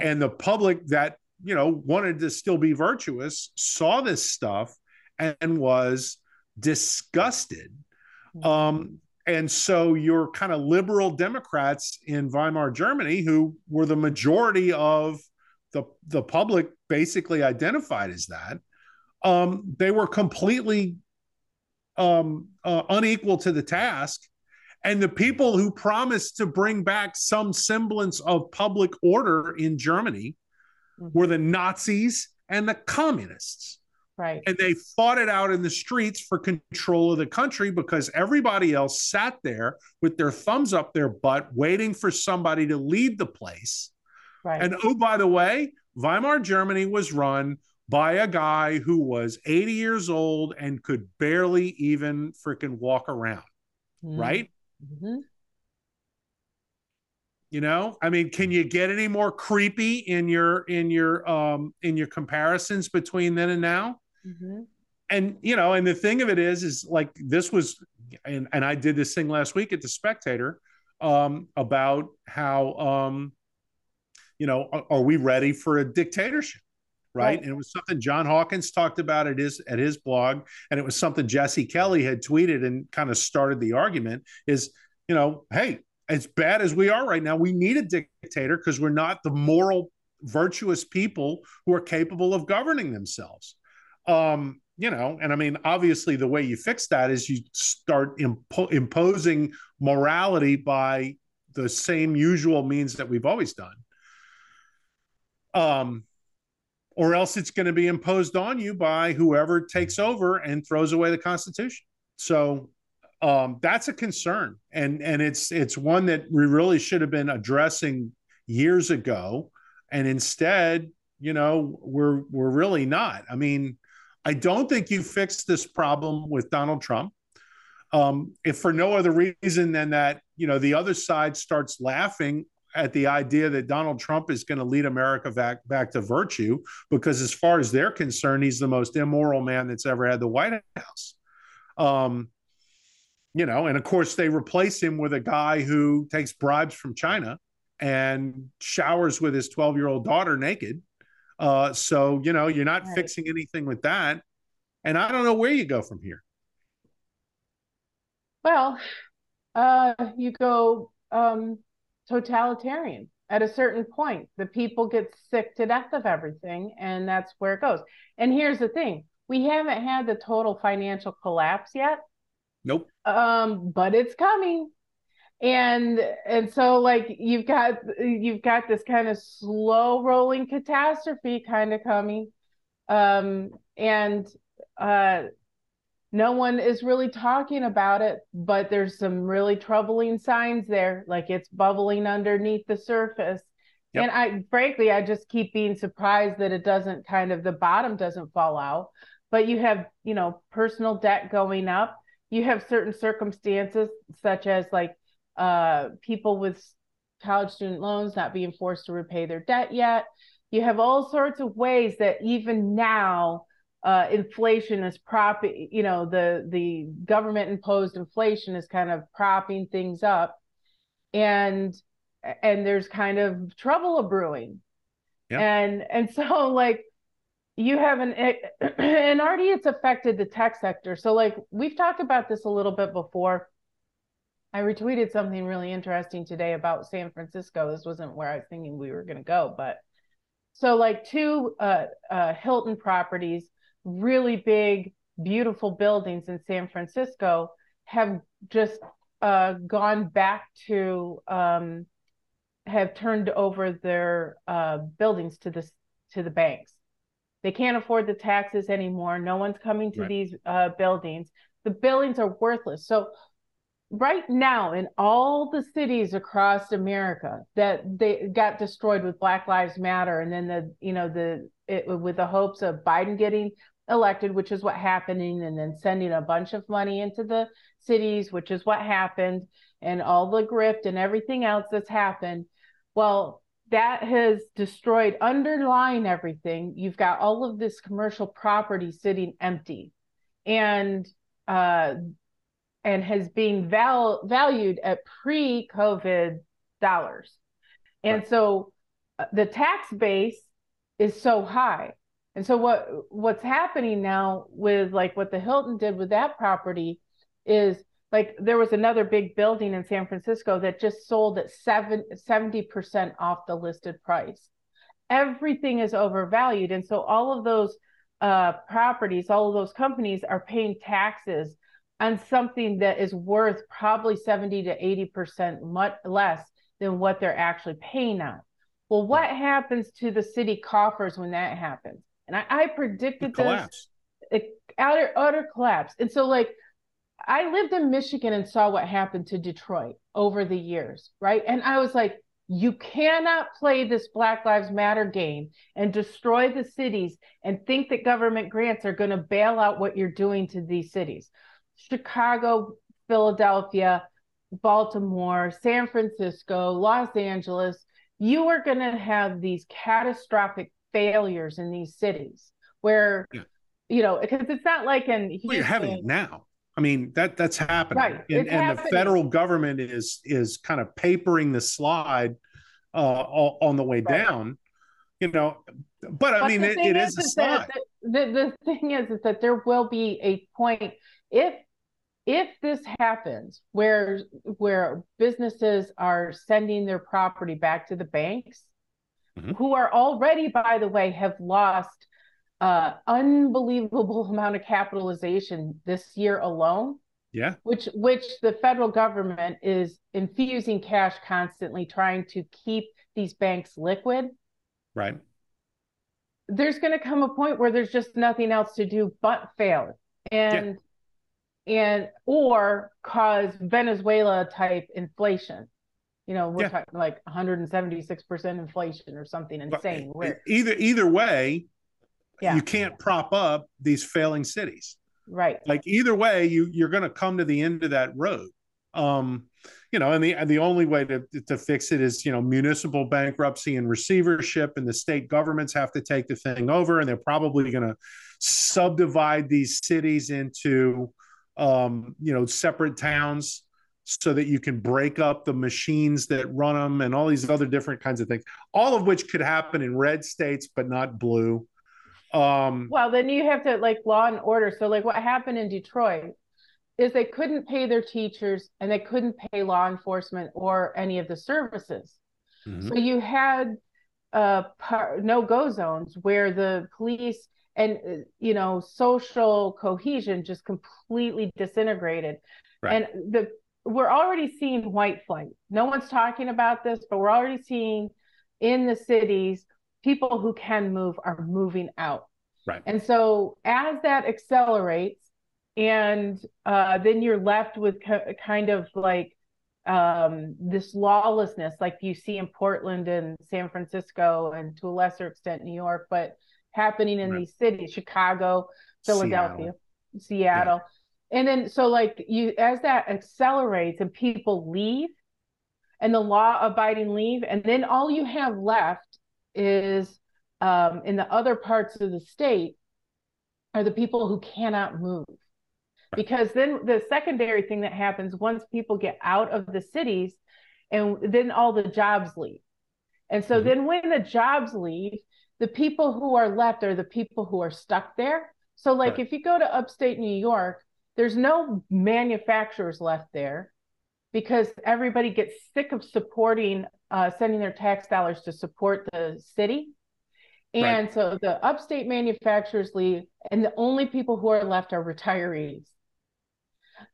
and the public that you know wanted to still be virtuous saw this stuff and was disgusted. Mm-hmm. Um, and so your kind of liberal Democrats in Weimar Germany, who were the majority of the the public, basically identified as that. Um, they were completely um, uh, unequal to the task. And the people who promised to bring back some semblance of public order in Germany mm-hmm. were the Nazis and the communists. Right. And they fought it out in the streets for control of the country because everybody else sat there with their thumbs up their butt, waiting for somebody to lead the place. Right. And oh, by the way, Weimar Germany was run by a guy who was 80 years old and could barely even freaking walk around. Mm. Right. Mm-hmm. You know, I mean, can you get any more creepy in your in your um in your comparisons between then and now? Mm-hmm. And you know, and the thing of it is, is like this was, and and I did this thing last week at the Spectator um, about how, um, you know, are, are we ready for a dictatorship? Right? right? And it was something John Hawkins talked about at his at his blog, and it was something Jesse Kelly had tweeted and kind of started the argument. Is you know, hey, as bad as we are right now, we need a dictator because we're not the moral, virtuous people who are capable of governing themselves. Um, you know, and I mean, obviously, the way you fix that is you start impo- imposing morality by the same usual means that we've always done. Um, or else it's going to be imposed on you by whoever takes over and throws away the Constitution. So um, that's a concern, and and it's it's one that we really should have been addressing years ago, and instead, you know, we're we're really not. I mean, I don't think you fixed this problem with Donald Trump. Um, if for no other reason than that, you know, the other side starts laughing at the idea that Donald Trump is going to lead America back back to virtue, because as far as they're concerned, he's the most immoral man that's ever had the White House. Um, you know, and of course they replace him with a guy who takes bribes from China and showers with his 12 year old daughter naked. Uh, so you know you're not right. fixing anything with that, and I don't know where you go from here. Well, uh, you go um, totalitarian at a certain point. The people get sick to death of everything, and that's where it goes. And here's the thing: we haven't had the total financial collapse yet. Nope. Um, but it's coming and and so like you've got you've got this kind of slow rolling catastrophe kind of coming um and uh no one is really talking about it but there's some really troubling signs there like it's bubbling underneath the surface yep. and i frankly i just keep being surprised that it doesn't kind of the bottom doesn't fall out but you have you know personal debt going up you have certain circumstances such as like uh, people with college student loans not being forced to repay their debt yet. You have all sorts of ways that even now uh, inflation is propping, you know, the the government imposed inflation is kind of propping things up, and and there's kind of trouble a brewing, yeah. and and so like you have an and already it's affected the tech sector. So like we've talked about this a little bit before I retweeted something really interesting today about San Francisco. This wasn't where I was thinking we were going to go, but so like two uh, uh, Hilton properties, really big, beautiful buildings in San Francisco, have just uh, gone back to um, have turned over their uh, buildings to the to the banks. They can't afford the taxes anymore. No one's coming to right. these uh, buildings. The buildings are worthless. So right now in all the cities across America that they got destroyed with Black Lives Matter and then the you know the it, with the hopes of Biden getting elected which is what happening and then sending a bunch of money into the cities which is what happened and all the grift and everything else that's happened well that has destroyed underlying everything you've got all of this commercial property sitting empty and uh, and has been val- valued at pre-COVID dollars. And right. so uh, the tax base is so high. And so what what's happening now with like what the Hilton did with that property is like there was another big building in San Francisco that just sold at seven, 70% off the listed price. Everything is overvalued. And so all of those uh, properties, all of those companies are paying taxes on something that is worth probably 70 to 80% much less than what they're actually paying on. Well, what happens to the city coffers when that happens? And I, I predicted this utter utter collapse. And so like I lived in Michigan and saw what happened to Detroit over the years, right? And I was like, you cannot play this Black Lives Matter game and destroy the cities and think that government grants are going to bail out what you're doing to these cities. Chicago, Philadelphia, Baltimore, San Francisco, Los Angeles, you are going to have these catastrophic failures in these cities where, yeah. you know, because it's not like in well, you're having it now. I mean that that's happening, right. and, and the federal government is is kind of papering the slide uh, all, on the way right. down. You know, but, but I mean, it, it is, is a slide. The, the thing is, is that there will be a point if if this happens where where businesses are sending their property back to the banks mm-hmm. who are already by the way have lost uh unbelievable amount of capitalization this year alone. Yeah. Which which the federal government is infusing cash constantly trying to keep these banks liquid. Right. There's going to come a point where there's just nothing else to do but fail. And yeah and or cause Venezuela type inflation. You know, we're yeah. talking like 176% inflation or something insane. either either way, yeah. you can't prop up these failing cities. Right. Like either way, you you're going to come to the end of that road. Um, you know, and the and the only way to to fix it is you know municipal bankruptcy and receivership, and the state governments have to take the thing over, and they're probably going to subdivide these cities into um, you know, separate towns so that you can break up the machines that run them and all these other different kinds of things, all of which could happen in red states, but not blue. Um, well, then you have to like law and order. So, like what happened in Detroit is they couldn't pay their teachers and they couldn't pay law enforcement or any of the services. Mm-hmm. So, you had uh, par- no go zones where the police and uh, you know social cohesion just completely disintegrated. Right. and the we're already seeing white flight. No one's talking about this but we're already seeing in the cities people who can move are moving out. Right. And so as that accelerates and uh, then you're left with kind of like um, this lawlessness like you see in portland and san francisco and to a lesser extent new york but happening in right. these cities chicago philadelphia seattle, seattle. Yeah. and then so like you as that accelerates and people leave and the law abiding leave and then all you have left is um, in the other parts of the state are the people who cannot move because then the secondary thing that happens once people get out of the cities and then all the jobs leave and so mm-hmm. then when the jobs leave the people who are left are the people who are stuck there. So, like, right. if you go to upstate New York, there's no manufacturers left there because everybody gets sick of supporting, uh, sending their tax dollars to support the city. And right. so the upstate manufacturers leave, and the only people who are left are retirees.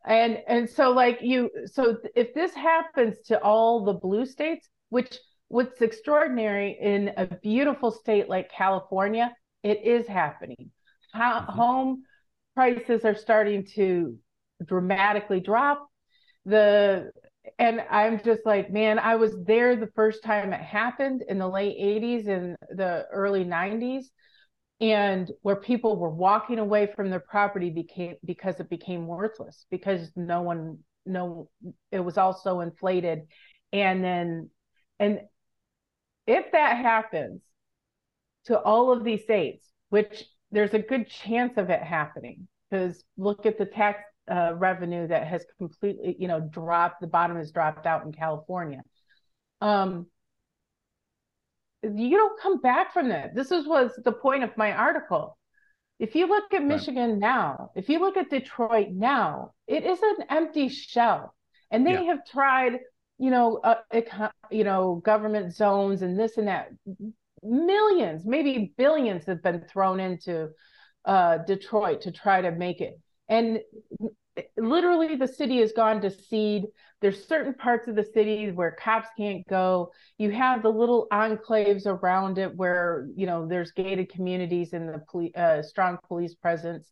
And and so like you, so if this happens to all the blue states, which what's extraordinary in a beautiful state like California, it is happening. How, mm-hmm. Home prices are starting to dramatically drop. The and I'm just like, man, I was there the first time it happened in the late 80s and the early 90s, and where people were walking away from their property became because it became worthless because no one no it was all so inflated and then and if that happens to all of these states, which there's a good chance of it happening, because look at the tax uh, revenue that has completely, you know, dropped. The bottom has dropped out in California. Um, you don't come back from that. This is was the point of my article. If you look at Michigan right. now, if you look at Detroit now, it is an empty shell. And they yeah. have tried you know, uh, you know, government zones and this and that. Millions, maybe billions have been thrown into uh, Detroit to try to make it. And literally the city has gone to seed. There's certain parts of the city where cops can't go. You have the little enclaves around it where you know there's gated communities and the police, uh, strong police presence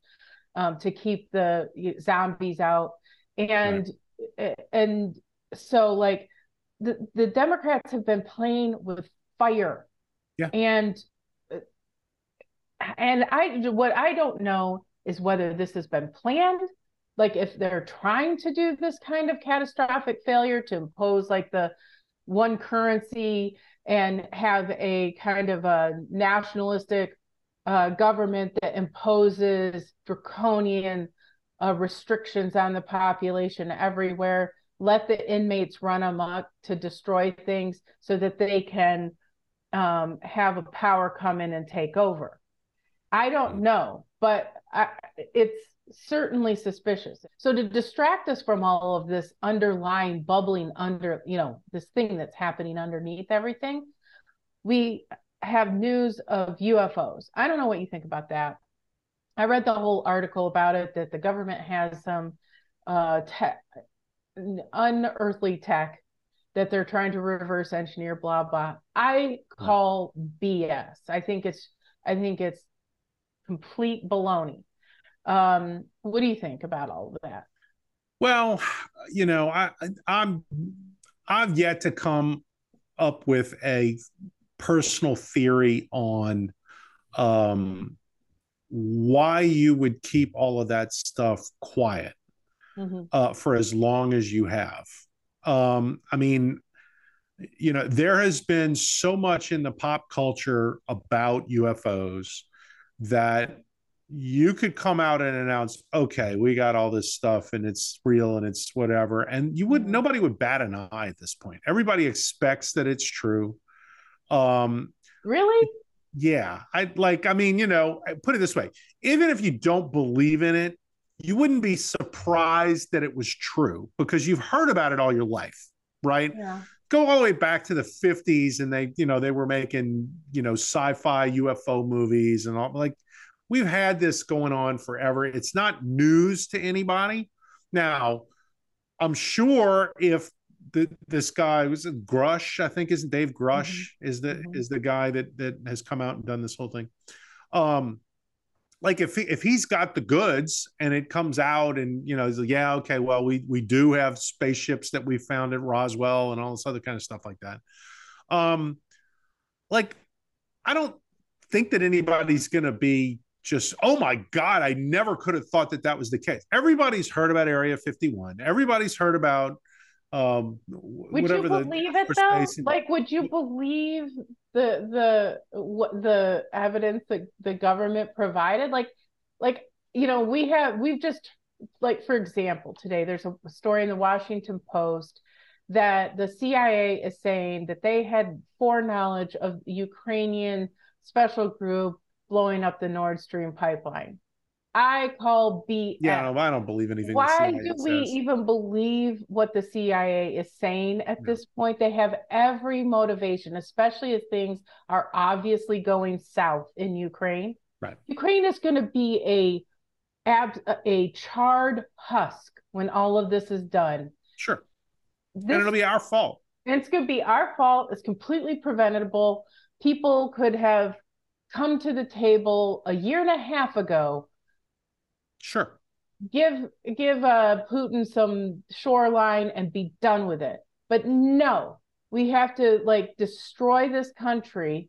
um, to keep the zombies out. And right. and so like the the Democrats have been playing with fire. Yeah. And and I what I don't know is whether this has been planned like if they're trying to do this kind of catastrophic failure to impose like the one currency and have a kind of a nationalistic uh, government that imposes draconian uh, restrictions on the population everywhere let the inmates run amok to destroy things so that they can um, have a power come in and take over i don't know but I, it's certainly suspicious. So to distract us from all of this underlying bubbling under, you know, this thing that's happening underneath everything, we have news of UFOs. I don't know what you think about that. I read the whole article about it that the government has some uh tech unearthly tech that they're trying to reverse engineer blah blah. I call BS. I think it's I think it's complete baloney. Um, what do you think about all of that? Well, you know, I, I'm I've yet to come up with a personal theory on um, why you would keep all of that stuff quiet mm-hmm. uh, for as long as you have. Um, I mean, you know, there has been so much in the pop culture about UFOs that you could come out and announce, okay, we got all this stuff and it's real and it's whatever. And you would mm-hmm. nobody would bat an eye at this point. Everybody expects that it's true. Um really? Yeah. I like, I mean, you know, put it this way: even if you don't believe in it, you wouldn't be surprised that it was true because you've heard about it all your life, right? Yeah go all the way back to the 50s and they you know they were making you know sci-fi ufo movies and all like we've had this going on forever. It's not news to anybody. Now, I'm sure if the, this guy was Grusch, I think isn't Dave Grusch mm-hmm. is the mm-hmm. is the guy that that has come out and done this whole thing. Um, like if he, if he's got the goods and it comes out and you know he's like, yeah okay well we we do have spaceships that we found at Roswell and all this other kind of stuff like that. Um, like I don't think that anybody's going to be just oh my god i never could have thought that that was the case. Everybody's heard about area 51 everybody's heard about um would you believe the, it though? like would you believe the the what the evidence that the government provided like like you know we have we've just like for example today there's a story in the washington post that the cia is saying that they had foreknowledge of ukrainian special group blowing up the Nord Stream pipeline. I call BS. Yeah, I don't believe anything. Why do we even believe what the CIA is saying at no. this point? They have every motivation, especially as things are obviously going south in Ukraine. Right. Ukraine is going to be a ab, a charred husk when all of this is done. Sure. This, and it'll be our fault. And it's going to be our fault. It's completely preventable. People could have come to the table a year and a half ago. Sure. Give give uh, Putin some shoreline and be done with it. But no, we have to like destroy this country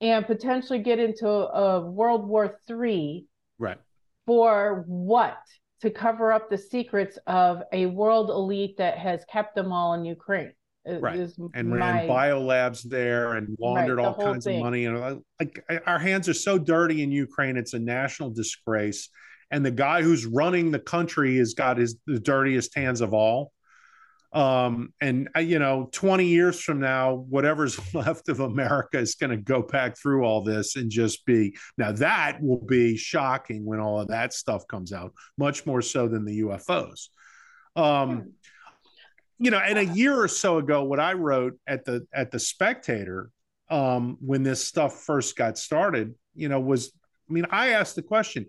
and potentially get into a, World War Three. Right. For what? To cover up the secrets of a world elite that has kept them all in Ukraine right. and my, ran biolabs there and laundered right, all kinds thing. of money and like our hands are so dirty in ukraine it's a national disgrace and the guy who's running the country has got his the dirtiest hands of all. Um, and uh, you know 20 years from now whatever's left of america is going to go back through all this and just be now that will be shocking when all of that stuff comes out much more so than the ufos um, you know, and a year or so ago, what I wrote at the at the Spectator um, when this stuff first got started, you know, was I mean, I asked the question,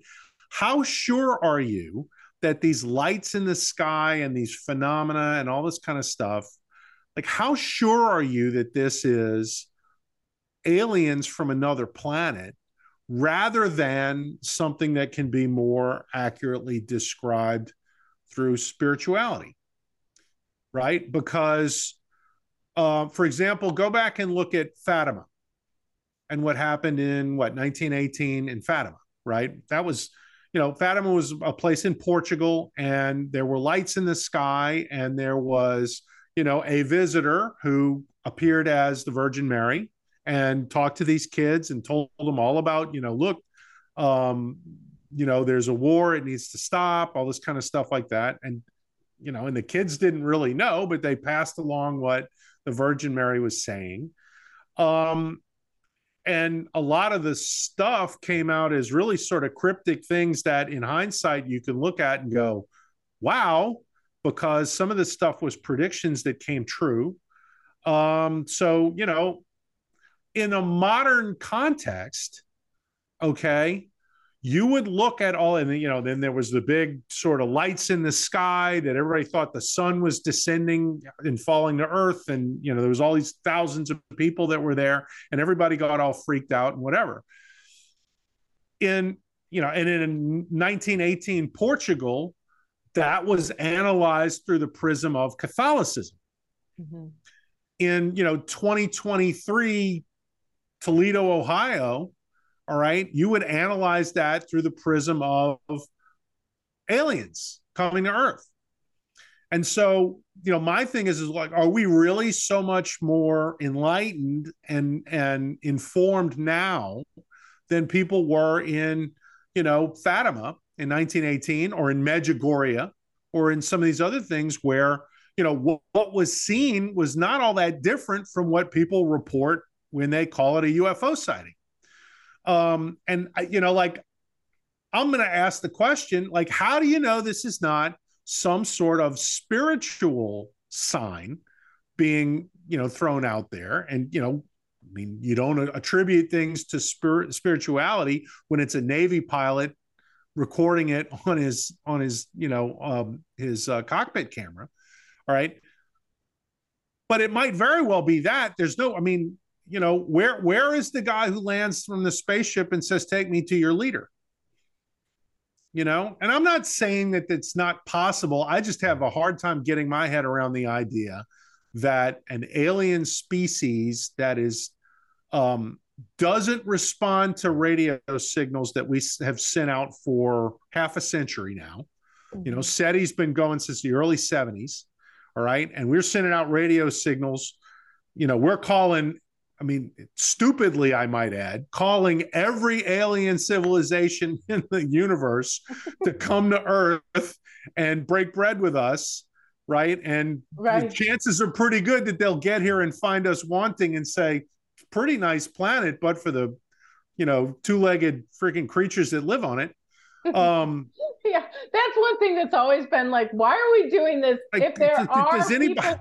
how sure are you that these lights in the sky and these phenomena and all this kind of stuff, like how sure are you that this is aliens from another planet rather than something that can be more accurately described through spirituality? Right? Because, uh, for example, go back and look at Fatima and what happened in what 1918 in Fatima, right? That was, you know, Fatima was a place in Portugal, and there were lights in the sky, and there was, you know, a visitor who appeared as the Virgin Mary and talked to these kids and told them all about, you know, look, um, you know, there's a war, it needs to stop, all this kind of stuff like that, and you know, and the kids didn't really know, but they passed along what the Virgin Mary was saying. Um, and a lot of the stuff came out as really sort of cryptic things that in hindsight you can look at and go wow because some of the stuff was predictions that came true. Um, so you know in a modern context okay you would look at all and you know then there was the big sort of lights in the sky that everybody thought the sun was descending and falling to earth and you know there was all these thousands of people that were there and everybody got all freaked out and whatever in you know and in 1918 portugal that was analyzed through the prism of catholicism mm-hmm. in you know 2023 toledo ohio all right, you would analyze that through the prism of aliens coming to Earth. And so, you know, my thing is, is like, are we really so much more enlightened and and informed now than people were in, you know, Fatima in 1918 or in Medjugorje or in some of these other things where, you know, what, what was seen was not all that different from what people report when they call it a UFO sighting. Um, and you know, like I'm going to ask the question, like, how do you know this is not some sort of spiritual sign being, you know, thrown out there? And you know, I mean, you don't attribute things to spirit spirituality when it's a Navy pilot recording it on his on his you know um, his uh, cockpit camera. All right. But it might very well be that there's no, I mean, you know, where where is the guy who lands from the spaceship and says, "Take me to your leader"? You know, and I'm not saying that it's not possible. I just have a hard time getting my head around the idea that an alien species that is um, doesn't respond to radio signals that we have sent out for half a century now. Mm-hmm. You know, mm-hmm. SETI's been going since the early 70s. All right. And we're sending out radio signals. You know, we're calling I mean, stupidly, I might add, calling every alien civilization in the universe to come to Earth and break bread with us, right? And right. the chances are pretty good that they'll get here and find us wanting and say, pretty nice planet, but for the, you know, two legged freaking creatures that live on it. Um, yeah, that's one thing that's always been like, why are we doing this? If there does, are does anybody, people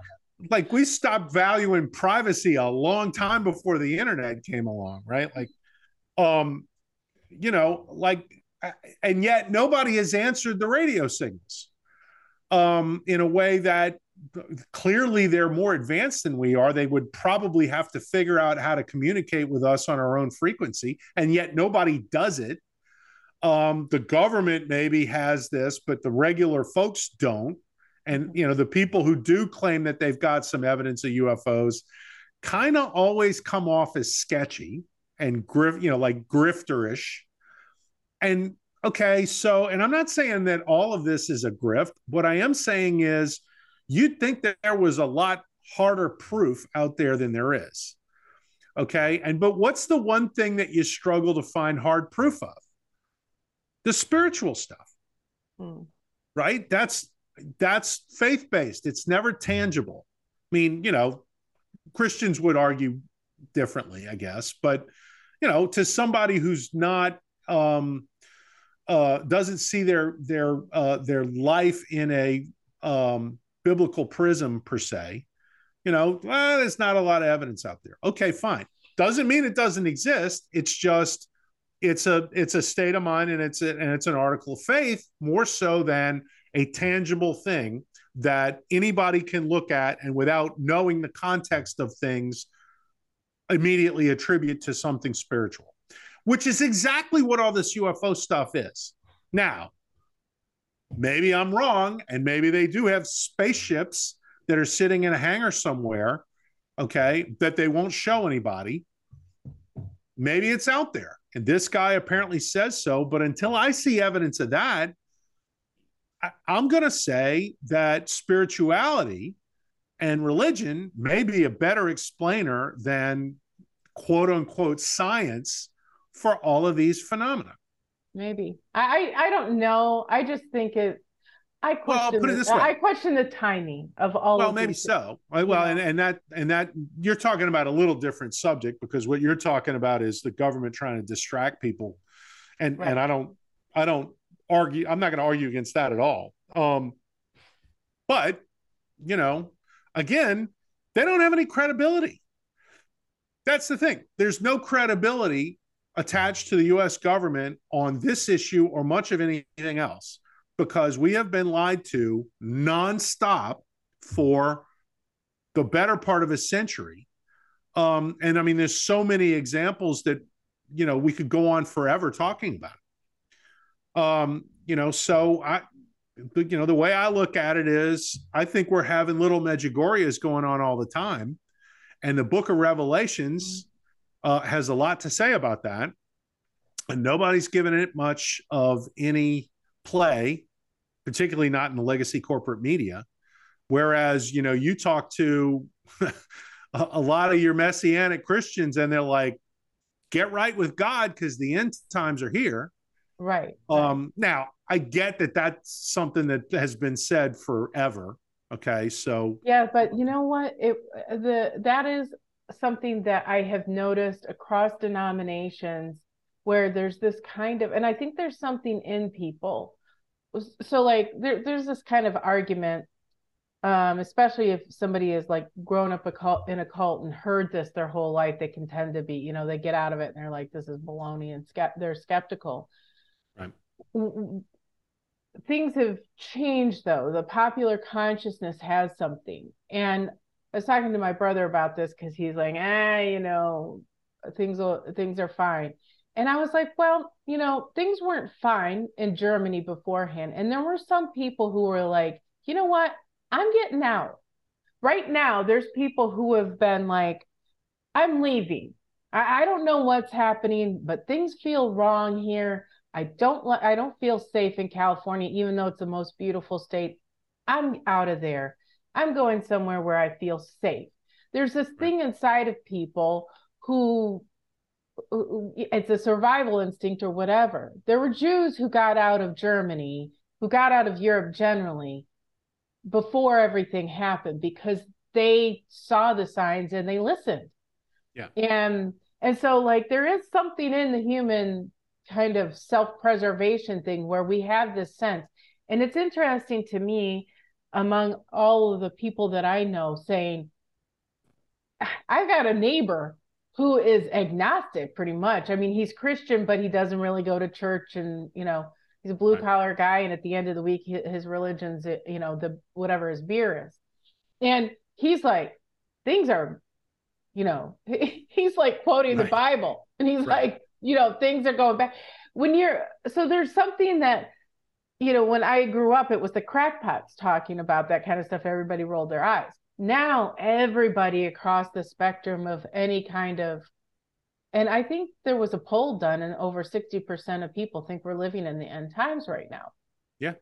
like we stopped valuing privacy a long time before the internet came along, right? Like, um, you know, like, and yet nobody has answered the radio signals um, in a way that clearly they're more advanced than we are. They would probably have to figure out how to communicate with us on our own frequency, and yet nobody does it. Um, the government maybe has this, but the regular folks don't and you know the people who do claim that they've got some evidence of UFOs kind of always come off as sketchy and grift, you know, like grifterish. And okay, so and I'm not saying that all of this is a grift. What I am saying is you'd think that there was a lot harder proof out there than there is. Okay. And but what's the one thing that you struggle to find hard proof of? The spiritual stuff. Hmm. Right? That's that's faith based. It's never tangible. I mean, you know, Christians would argue differently, I guess, but you know, to somebody who's not um, uh, doesn't see their their uh, their life in a um, biblical prism per se, you know, well, there's not a lot of evidence out there. Okay, fine. Doesn't mean it doesn't exist. It's just it's a it's a state of mind and it's a, and it's an article of faith more so than a tangible thing that anybody can look at and without knowing the context of things immediately attribute to something spiritual which is exactly what all this UFO stuff is now maybe I'm wrong and maybe they do have spaceships that are sitting in a hangar somewhere okay that they won't show anybody maybe it's out there and this guy apparently says so. But until I see evidence of that, I'm going to say that spirituality and religion may be a better explainer than quote unquote science for all of these phenomena. Maybe. I I don't know. I just think it I question well, put it this the, way. I question the timing of all. Well, of maybe so. Well, and, and that and that you're talking about a little different subject because what you're talking about is the government trying to distract people, and right. and I don't I don't argue. I'm not going to argue against that at all. Um, but you know, again, they don't have any credibility. That's the thing. There's no credibility attached to the U.S. government on this issue or much of anything else because we have been lied to nonstop for the better part of a century. Um, and I mean, there's so many examples that, you know, we could go on forever talking about. Um, you know, so I, you know, the way I look at it is I think we're having little Medjugorjes going on all the time. And the book of Revelations uh, has a lot to say about that. And nobody's given it much of any play, particularly not in the legacy corporate media. Whereas, you know, you talk to a, lot of your messianic Christians and they're like, get right with God because the end times are here. Right. Um, now, I get that that's something that has been said forever. Okay. So, yeah, but you know what? It, the, that is something that I have noticed across denominations where there's this kind of and i think there's something in people so like there, there's this kind of argument um, especially if somebody is like grown up a cult, in a cult and heard this their whole life they can tend to be you know they get out of it and they're like this is baloney and they're skeptical things have changed though the popular consciousness has something and i was talking to my brother about this because he's like ah you know things will things are fine and I was like, well, you know, things weren't fine in Germany beforehand. And there were some people who were like, you know what? I'm getting out. Right now, there's people who have been like, I'm leaving. I, I don't know what's happening, but things feel wrong here. I don't I don't feel safe in California, even though it's the most beautiful state. I'm out of there. I'm going somewhere where I feel safe. There's this thing inside of people who it's a survival instinct or whatever. There were Jews who got out of Germany, who got out of Europe generally before everything happened because they saw the signs and they listened. Yeah. And and so like there is something in the human kind of self-preservation thing where we have this sense. And it's interesting to me among all of the people that I know saying I've got a neighbor who is agnostic pretty much. I mean, he's Christian, but he doesn't really go to church and, you know, he's a blue collar guy. And at the end of the week, his religion's, you know, the whatever his beer is. And he's like, things are, you know, he's like quoting right. the Bible and he's right. like, you know, things are going back. When you're, so there's something that, you know, when I grew up, it was the crackpots talking about that kind of stuff. Everybody rolled their eyes now everybody across the spectrum of any kind of and i think there was a poll done and over 60% of people think we're living in the end times right now yeah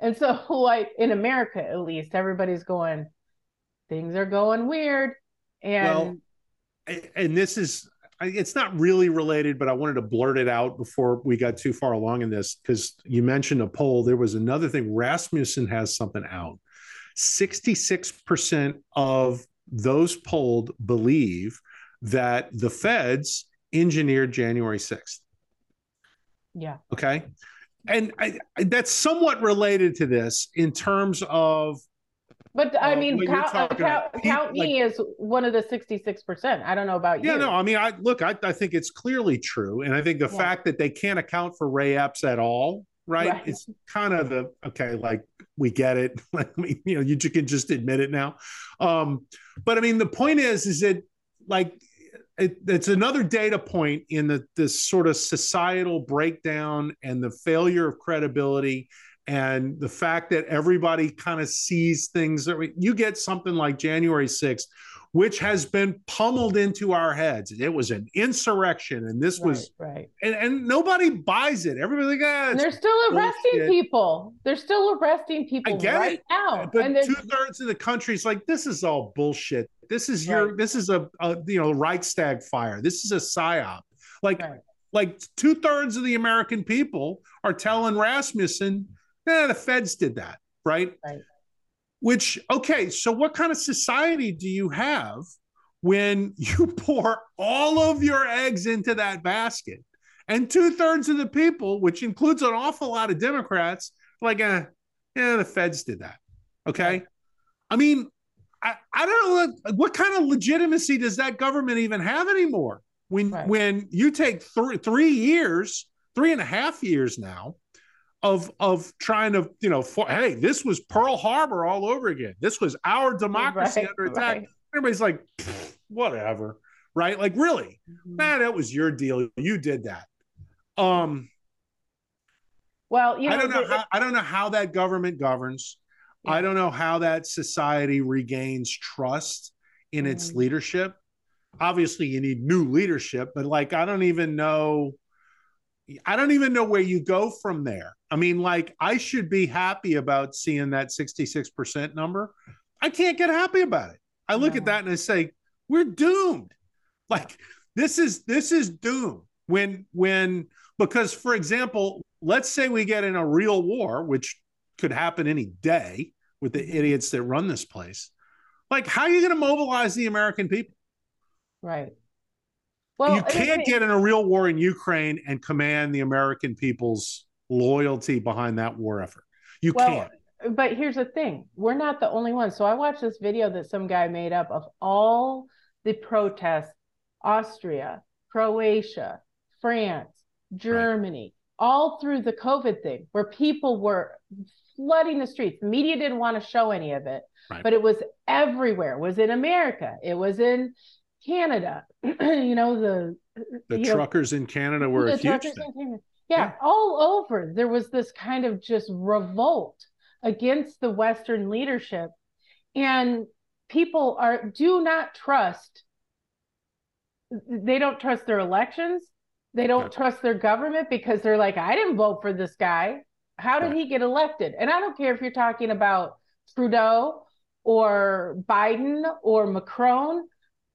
and so like in america at least everybody's going things are going weird and well, and this is it's not really related but i wanted to blurt it out before we got too far along in this because you mentioned a poll there was another thing rasmussen has something out 66% of those polled believe that the feds engineered January 6th. Yeah. Okay. And I, that's somewhat related to this in terms of But I mean, count, uh, count, count like, me as one of the 66%. I don't know about yeah, you. Yeah, no, I mean, I look, I, I think it's clearly true. And I think the yeah. fact that they can't account for Ray Epps at all, right? right? It's kind of the, okay, like we get it. like, you know, you can just admit it now. Um, but I mean, the point is, is that like, it, it's another data point in the this sort of societal breakdown and the failure of credibility and the fact that everybody kind of sees things that you get something like January 6th which has been pummeled into our heads. It was an insurrection, and this right, was right, and, and nobody buys it. Everybody, like, ah, they're still arresting bullshit. people. They're still arresting people right it. now. But two thirds of the country is like, this is all bullshit. This is your, right. this is a, a, you know Reichstag fire. This is a psyop. Like, right. like two thirds of the American people are telling Rasmussen yeah, the feds did that, right? Right. Which, okay, so what kind of society do you have when you pour all of your eggs into that basket? And two thirds of the people, which includes an awful lot of Democrats, like, uh, yeah, the feds did that. Okay. I mean, I, I don't know what, kind of legitimacy does that government even have anymore? When right. when you take three three years, three and a half years now, of of trying to you know for, hey this was pearl harbor all over again this was our democracy right, under attack right. everybody's like whatever right like really mm-hmm. man that was your deal you did that um well you know, i don't know how, i don't know how that government governs yeah. i don't know how that society regains trust in mm-hmm. its leadership obviously you need new leadership but like i don't even know I don't even know where you go from there. I mean, like, I should be happy about seeing that 66% number. I can't get happy about it. I look at that and I say, we're doomed. Like, this is this is doomed. When when because for example, let's say we get in a real war, which could happen any day with the idiots that run this place. Like, how are you going to mobilize the American people? Right. Well, you can't get in a real war in Ukraine and command the American people's loyalty behind that war effort. You well, can't. But here's the thing we're not the only ones. So I watched this video that some guy made up of all the protests Austria, Croatia, France, Germany, right. all through the COVID thing, where people were flooding the streets. The media didn't want to show any of it, right. but it was everywhere. It was in America. It was in Canada. you know the the truckers know, in Canada were a huge thing. Yeah, yeah, all over there was this kind of just revolt against the Western leadership, and people are do not trust. They don't trust their elections. They don't trust their government because they're like, I didn't vote for this guy. How did he get elected? And I don't care if you're talking about Trudeau or Biden or Macron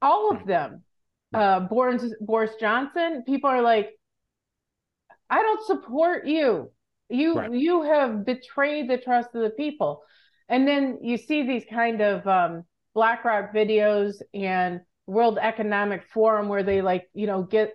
all of them. Uh, Boris, Boris Johnson, people are like, I don't support you. You right. you have betrayed the trust of the people. And then you see these kind of um, BlackRock videos and World Economic Forum where they like, you know, get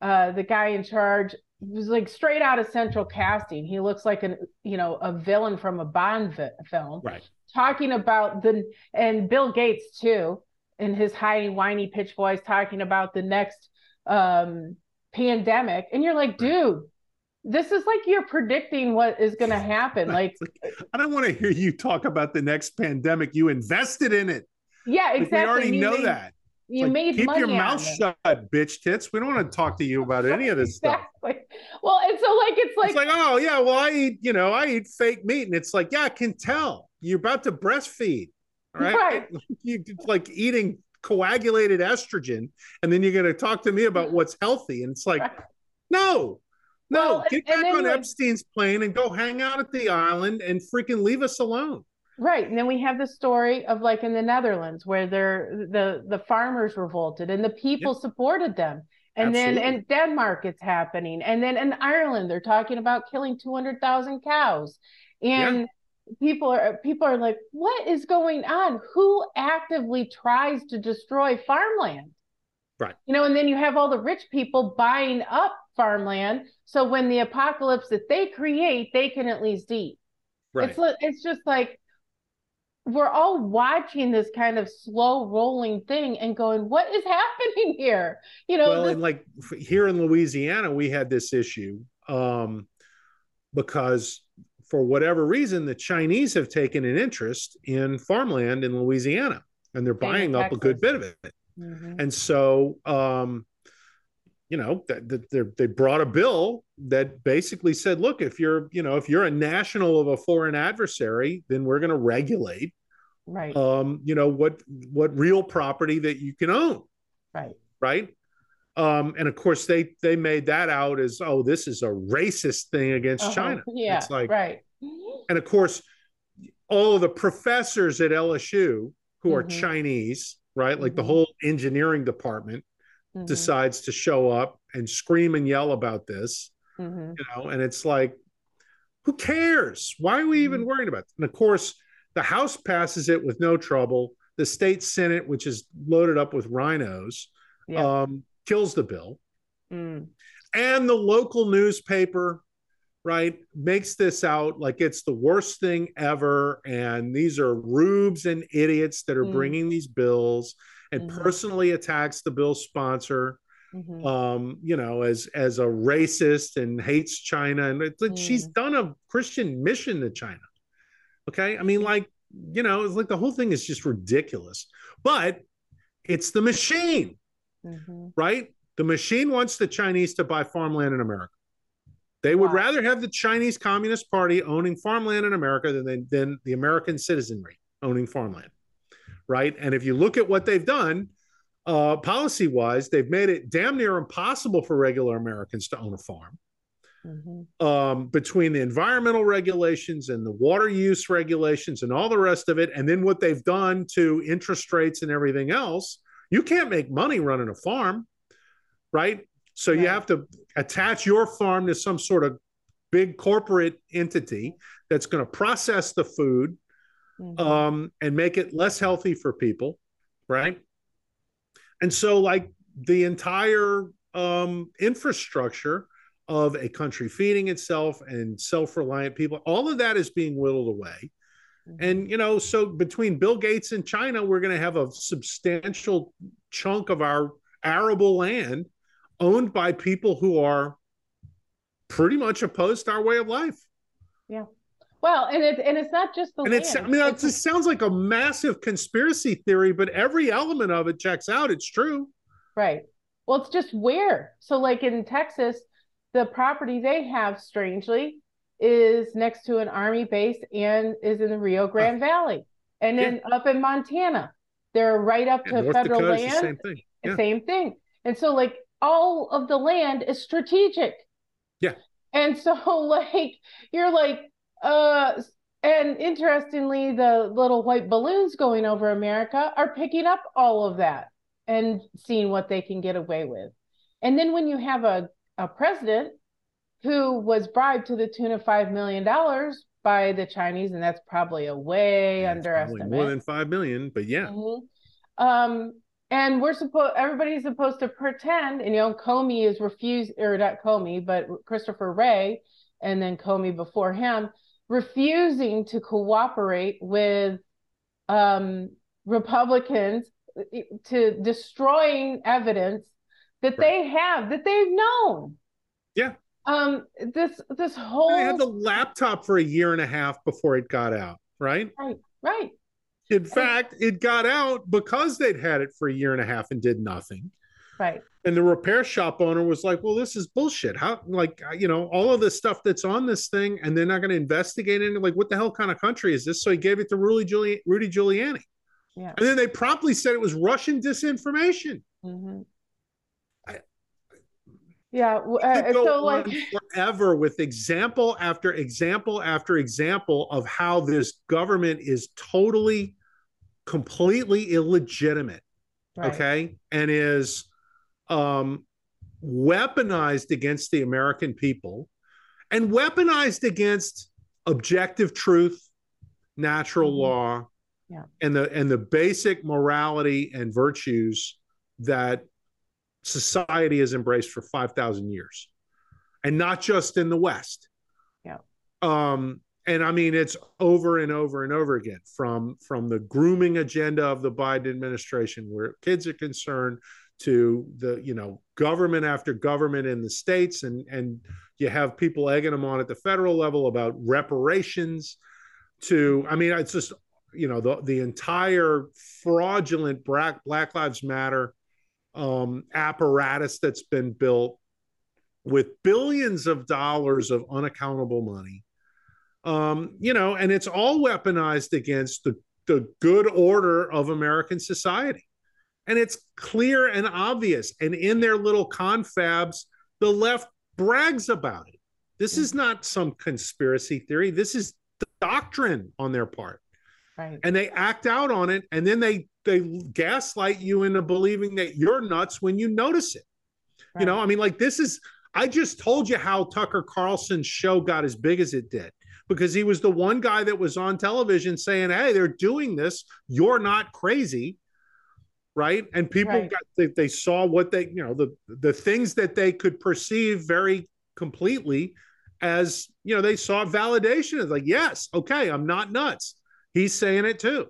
uh, the guy in charge was like straight out of central casting. He looks like an, you know, a villain from a Bond vi- film. Right. Talking about the and Bill Gates too in his high whiny pitch voice talking about the next um, pandemic. And you're like dude this is like you're predicting what is going to happen. Like, i don't want to hear you talk about the next pandemic. You invested in it. Yeah exactly like we already you know made, that. You like, made keep your mouth shut bitch tits. We don't want to talk to you about any of this exactly. stuff well and so like it's like it's like oh yeah well i eat you know i eat fake meat. And it's like yeah i can tell. You're about to breastfeed right? right. You like eating coagulated estrogen, and then you're going to talk to me about what's healthy, and it's like, right. no, no, well, get back on Epstein's plane and go hang out at the island and freaking leave us alone. Right, and then we have the story of like in the Netherlands where they're the the farmers revolted and the people yep. supported them. And Absolutely. then in Denmark, it's happening. And then in Ireland, they're talking about killing 200,000 cows. And yeah people are people are like what is going on? Who actively tries to destroy farmland? Right. You know and then you have all the rich people buying up farmland so when the apocalypse that they create they can at least eat. Right. It's it's just like we're all watching this kind of slow rolling thing and going, what is happening here? You know, well, this- and like here in Louisiana, we had this issue um, because for whatever reason, the Chinese have taken an interest in farmland in Louisiana and they're buying up a good bit of it. Mm-hmm. And so, um, you know, that, that they brought a bill that basically said, look, if you're, you know, if you're a national of a foreign adversary, then we're going to regulate, right? Um, you know what what real property that you can own, right? Right. Um, and of course, they they made that out as oh, this is a racist thing against uh-huh. China. Yeah, it's like right. And of course, all of the professors at LSU who mm-hmm. are Chinese, right? Like mm-hmm. the whole engineering department mm-hmm. decides to show up and scream and yell about this, mm-hmm. you know, and it's like, who cares? Why are we even mm-hmm. worrying about it? And of course, the House passes it with no trouble. The state Senate, which is loaded up with rhinos. yeah. um, kills the bill. Mm. And the local newspaper, right, makes this out like it's the worst thing ever. And these are rubes and idiots that are mm. bringing these bills and mm-hmm. personally attacks the bill sponsor. Mm-hmm. Um, you know, as as a racist and hates China, and it's like mm. she's done a Christian mission to China. Okay, I mean, like you know, it's like the whole thing is just ridiculous. But it's the machine mm-hmm. right? The machine wants the Chinese to buy farmland in America. They would wow. rather have the Chinese Communist Party owning farmland in America than, than, than the American citizenry owning farmland, right? And if you look at what they've done, uh, policy wise, they've made it damn near impossible for regular Americans to own a farm. Mm-hmm. Um, between the environmental regulations and the water use regulations and all the rest of it, and then what they've done to interest rates and everything else, you can't make money running a farm, right? So right. you have to attach your farm to some sort of big corporate entity that's going to process the food mm-hmm. um, and make it less healthy for people, right? And so, like the entire um, infrastructure of a country feeding itself and self-reliant people, all of that is being whittled away. Mm-hmm. And you know, so between Bill Gates and China, we're going to have a substantial chunk of our arable land owned by people who are pretty much opposed to our way of life. Yeah. Well, and it's and it's not just the and land. it's I mean it just sounds like a massive conspiracy theory, but every element of it checks out. It's true. Right. Well, it's just where. So, like in Texas, the property they have, strangely, is next to an army base and is in the Rio Grande Valley. And then yeah. up in Montana, they're right up to North federal Dakota land. same thing. Yeah. Same thing. And so like all of the land is strategic. Yeah. And so like you're like uh and interestingly the little white balloons going over America are picking up all of that and seeing what they can get away with. And then when you have a a president who was bribed to the tune of $5 million by the Chinese, and that's probably a way yeah, underestimate. More than 5 million, but yeah. Mm-hmm. Um, and we're supposed, everybody's supposed to pretend, and you know, Comey is refused, or not Comey, but Christopher Wray, and then Comey before him, refusing to cooperate with um, Republicans to destroying evidence that right. they have, that they've known. Yeah um this this whole I had the laptop for a year and a half before it got out right? Right right. In fact it got out because they'd had it for a year and a half and did nothing. Right. And the repair shop owner was like well this is bullshit. How like you know all of this stuff that's on this thing and they're not going to investigate it. Like what the hell kind of country is this? So he gave it to rudy, Giuliani, rudy giuliani. Yeah. and then they promptly said it was russian disinformation. Mm-hmm. Yeah. Uh, so like forever with example after example after example of how this government is totally, completely illegitimate. Right. Okay. And is um, weaponized against the American people and weaponized against objective truth, natural mm-hmm. law, yeah. and the and the basic morality and virtues that society has embraced for 5,000 years and not just in the West. Yeah. Um, and I mean it's over and over and over again from from the grooming agenda of the Biden administration, where kids are concerned, to the you know government after government in the states, and and you have people egging them on at the federal level about reparations. To I mean, it's just you know the the entire fraudulent Black Black Lives Matter um, apparatus that's been built with billions of dollars of unaccountable money um, you know, and it's all weaponized against the, the good order of American society. And it's clear and obvious. And in their little confabs, the left brags about it. This is not some conspiracy theory. This is doctrine on their part. Right. And they act out on it, and then they they gaslight you into believing that you're nuts when you notice it. Right. You know, I mean, like this is. I just told you how Tucker Carlson's show got as big as it did because he was the one guy that was on television saying, "Hey, they're doing this. You're not crazy." Right? And people right. got they, they saw what they, you know, the the things that they could perceive very completely as, you know, they saw validation as like, "Yes, okay, I'm not nuts." He's saying it too.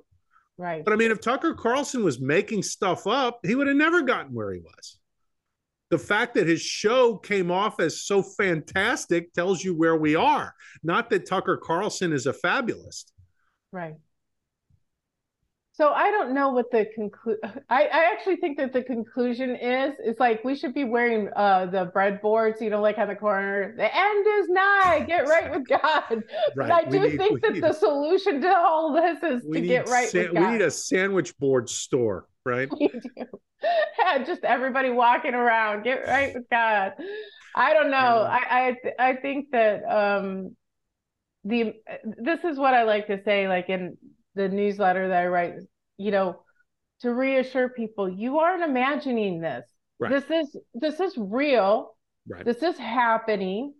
Right. But I mean, if Tucker Carlson was making stuff up, he would have never gotten where he was the fact that his show came off as so fantastic tells you where we are. Not that Tucker Carlson is a fabulist. Right. So I don't know what the conclude. I, I actually think that the conclusion is is like we should be wearing uh the breadboards, you know, like on the corner. The end is nigh. Get right with God. Right. But I do need, think that the solution to all this is to get right with God. We need a sandwich board store, right? We do. just everybody walking around. Get right with God. I don't know. I I I think that um the this is what I like to say, like in the newsletter that I write. You know, to reassure people, you aren't imagining this. Right. This is this is real. Right. This is happening.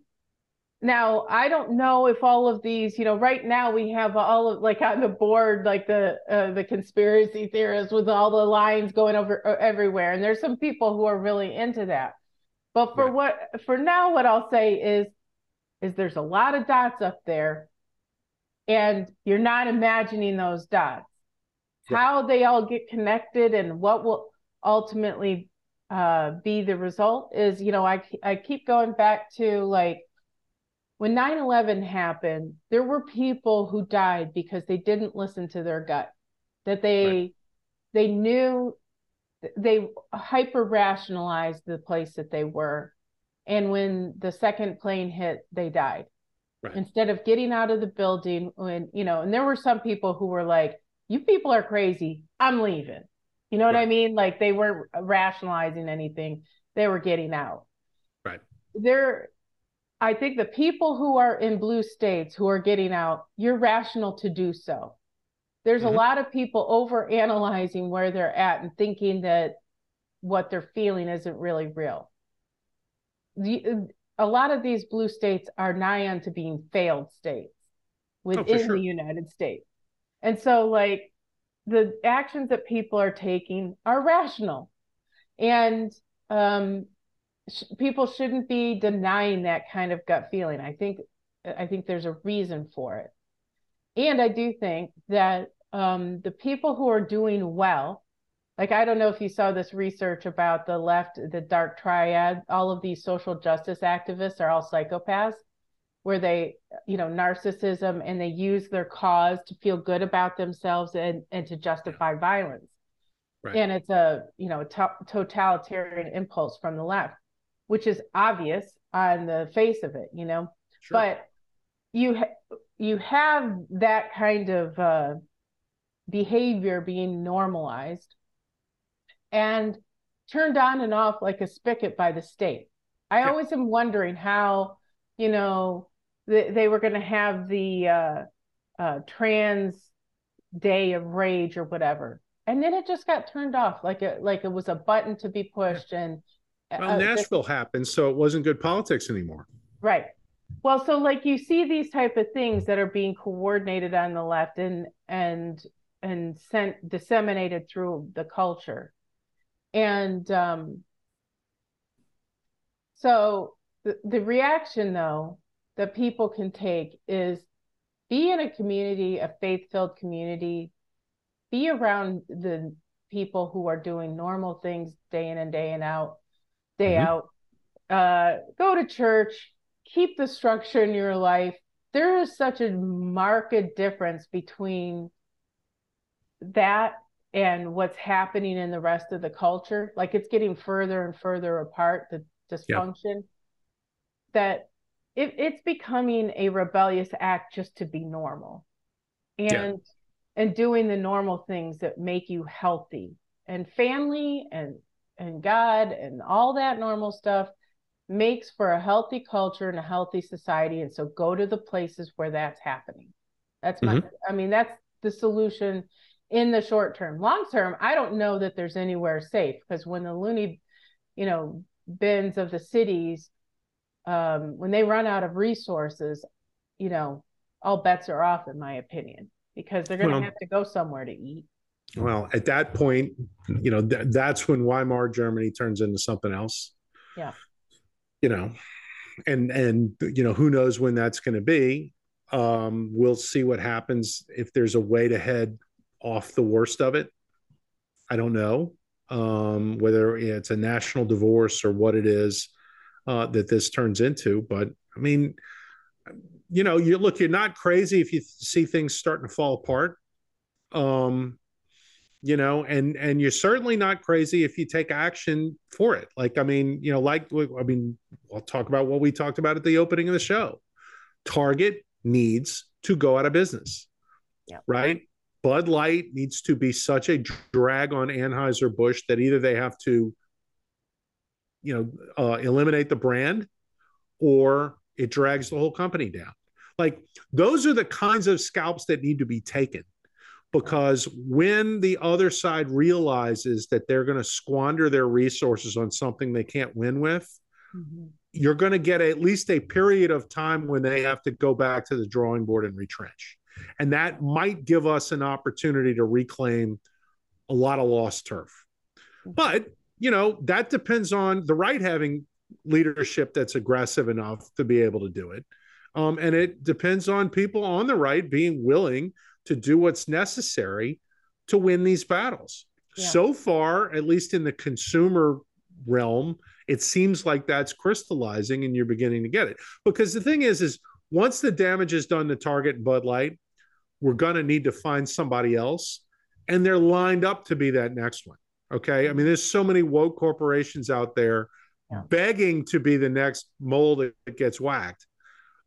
Now, I don't know if all of these, you know, right now we have all of like on the board, like the uh, the conspiracy theorists with all the lines going over uh, everywhere, and there's some people who are really into that. But for right. what for now, what I'll say is, is there's a lot of dots up there, and you're not imagining those dots. Right. How they all get connected and what will ultimately uh, be the result is, you know, I I keep going back to like when 9-11 happened there were people who died because they didn't listen to their gut that they right. they knew they hyper rationalized the place that they were and when the second plane hit they died right. instead of getting out of the building when you know and there were some people who were like you people are crazy i'm leaving you know what right. i mean like they weren't rationalizing anything they were getting out right there I think the people who are in blue states who are getting out, you're rational to do so. There's mm-hmm. a lot of people over analyzing where they're at and thinking that what they're feeling isn't really real. The, a lot of these blue states are nigh on to being failed states within oh, sure. the United States. And so, like, the actions that people are taking are rational. And um, sh- people shouldn't be denying that kind of gut feeling. I think I think there's a reason for it. And I do think that um, the people who are doing well, like I don't know if you saw this research about the left, the dark triad, all of these social justice activists are all psychopaths, where they, you know, narcissism and they use their cause to feel good about themselves and, and to justify violence. Right. And it's a, you know, totalitarian impulse from the left which is obvious on the face of it, you know. Sure. But you ha- you have that kind of uh, behavior being normalized and turned on and off like a spigot by the state. I yeah. always am wondering how, you know, th- they were going to have the uh, uh, trans day of rage or whatever, and then it just got turned off like it like it was a button to be pushed yeah. and well, uh, Nashville happened, so it wasn't good politics anymore. Right. Well, so like you see these type of things that are being coordinated on the left and and and sent disseminated through the culture, and um, so the, the reaction though that people can take is be in a community, a faith filled community, be around the people who are doing normal things day in and day and out, day mm-hmm. out. Uh, go to church, keep the structure in your life. There is such a marked difference between that and what's happening in the rest of the culture. Like it's getting further and further apart, the dysfunction. That it, it's becoming a rebellious act just to be normal and yeah. and doing the normal things that make you healthy and family and and god and all that normal stuff makes for a healthy culture and a healthy society and so go to the places where that's happening that's my mm-hmm. i mean that's the solution in the short term long term i don't know that there's anywhere safe because when the loony you know bins of the cities um, when they run out of resources, you know, all bets are off, in my opinion, because they're going to well, have to go somewhere to eat. Well, at that point, you know, th- that's when Weimar Germany turns into something else. Yeah. You know, and and you know who knows when that's going to be. Um, we'll see what happens if there's a way to head off the worst of it. I don't know um, whether it's a national divorce or what it is uh, that this turns into. But I mean, you know, you look, you're not crazy if you see things starting to fall apart. Um, you know, and and you're certainly not crazy if you take action for it. Like, I mean, you know, like I mean, I'll talk about what we talked about at the opening of the show. Target needs to go out of business. Yeah. Right? Bud Light needs to be such a drag on Anheuser-Busch that either they have to you know uh, eliminate the brand or it drags the whole company down like those are the kinds of scalps that need to be taken because when the other side realizes that they're going to squander their resources on something they can't win with mm-hmm. you're going to get at least a period of time when they have to go back to the drawing board and retrench and that might give us an opportunity to reclaim a lot of lost turf but you know, that depends on the right having leadership that's aggressive enough to be able to do it. Um, and it depends on people on the right being willing to do what's necessary to win these battles. Yeah. So far, at least in the consumer realm, it seems like that's crystallizing and you're beginning to get it. Because the thing is, is once the damage is done to Target Bud Light, we're going to need to find somebody else. And they're lined up to be that next one. Okay. I mean, there's so many woke corporations out there yeah. begging to be the next mold that gets whacked.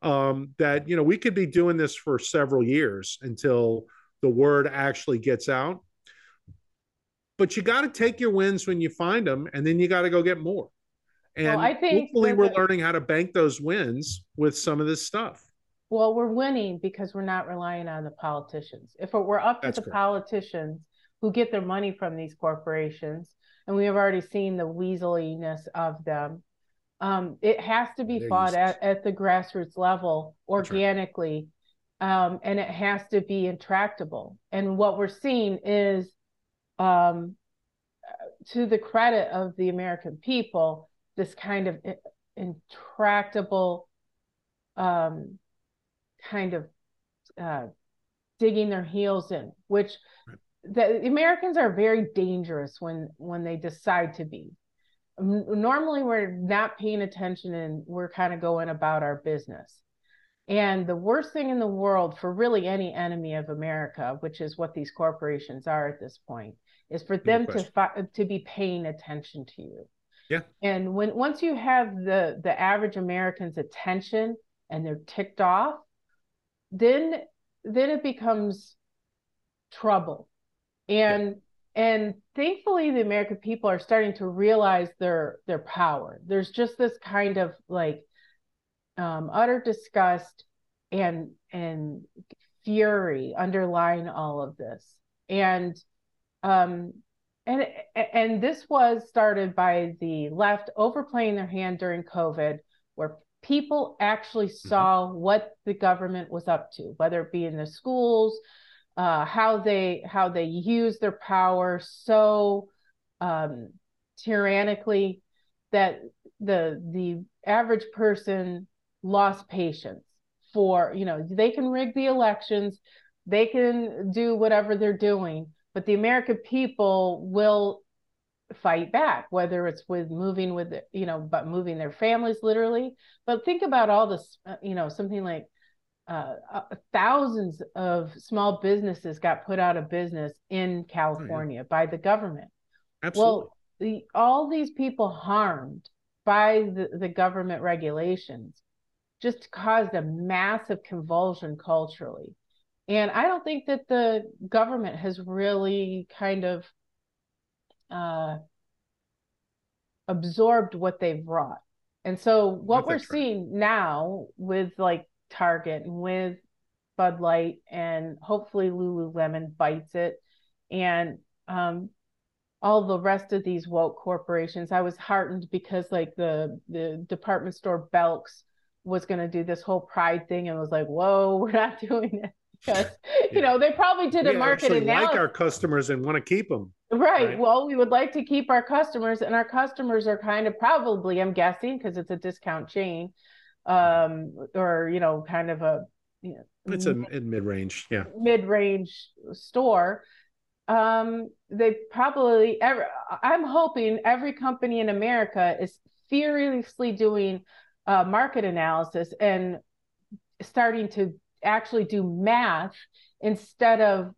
Um, that, you know, we could be doing this for several years until the word actually gets out. But you got to take your wins when you find them, and then you got to go get more. And well, I think hopefully we're the, learning how to bank those wins with some of this stuff. Well, we're winning because we're not relying on the politicians. If it were up to That's the correct. politicians, who get their money from these corporations, and we have already seen the weaseliness of them. Um, it has to be They're fought at, at the grassroots level organically, right. um, and it has to be intractable. And what we're seeing is, um, to the credit of the American people, this kind of intractable um, kind of uh, digging their heels in, which right the Americans are very dangerous when when they decide to be. Normally, we're not paying attention and we're kind of going about our business. And the worst thing in the world for really any enemy of America, which is what these corporations are at this point, is for them to fi- to be paying attention to you. Yeah. And when once you have the the average American's attention and they're ticked off, then then it becomes trouble and yeah. and thankfully the american people are starting to realize their their power there's just this kind of like um, utter disgust and and fury underlying all of this and um and and this was started by the left overplaying their hand during covid where people actually mm-hmm. saw mm-hmm. what the government was up to whether it be in the schools uh, how they how they use their power so um, tyrannically that the the average person lost patience for, you know, they can rig the elections, they can do whatever they're doing, but the American people will fight back whether it's with moving with you know but moving their families literally but think about all this uh, you know something like uh, uh, thousands of small businesses got put out of business in California oh, yeah. by the government. Absolutely. Well, the, all these people harmed by the, the government regulations just caused a massive convulsion culturally. And I don't think that the government has really kind of uh, absorbed what they've wrought. And so what we're seeing now with like Target and with Bud Light and hopefully Lululemon bites it and um, all the rest of these woke corporations. I was heartened because like the the department store Belks was going to do this whole pride thing and was like, "Whoa, we're not doing it." Because yeah. you know they probably did we a market analysis. Like our customers and want to keep them. Right. right. Well, we would like to keep our customers, and our customers are kind of probably, I'm guessing, because it's a discount chain, um, or you know, kind of a you know, it's a mid range, yeah, mid range store. Um, they probably ever. I'm hoping every company in America is furiously doing uh, market analysis and starting to actually do math instead of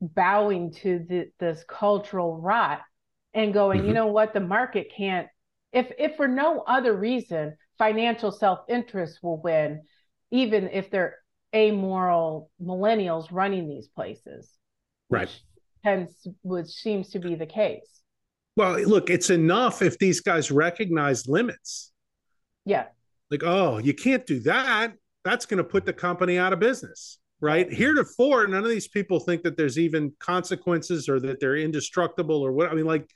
bowing to the, this cultural rot and going, mm-hmm. you know what, the market can't. If if for no other reason, financial self-interest will win, even if they're amoral millennials running these places. Right. Hence, which seems to be the case. Well, look, it's enough if these guys recognize limits. Yeah. Like, oh, you can't do that. That's going to put the company out of business. Right. Heretofore, none of these people think that there's even consequences or that they're indestructible or what. I mean, like,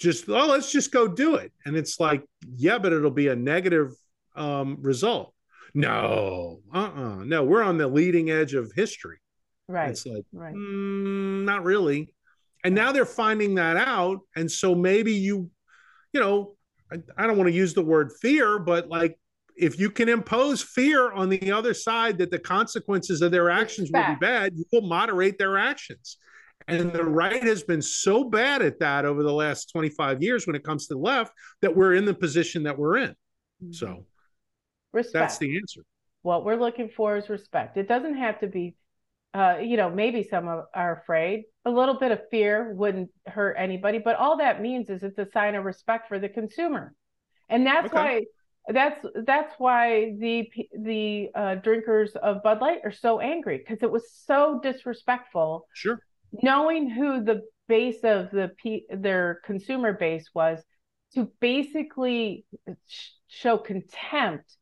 just oh let's just go do it and it's like yeah but it'll be a negative um, result no uh-uh no we're on the leading edge of history right it's like right. Mm, not really and now they're finding that out and so maybe you you know I, I don't want to use the word fear but like if you can impose fear on the other side that the consequences of their actions will be bad you will moderate their actions and the right has been so bad at that over the last 25 years when it comes to the left that we're in the position that we're in. Mm-hmm. So respect. that's the answer. What we're looking for is respect. It doesn't have to be, uh, you know, maybe some are afraid. A little bit of fear wouldn't hurt anybody, but all that means is it's a sign of respect for the consumer. And that's okay. why that's that's why the the uh, drinkers of Bud Light are so angry because it was so disrespectful. Sure knowing who the base of the P, their consumer base was to basically show contempt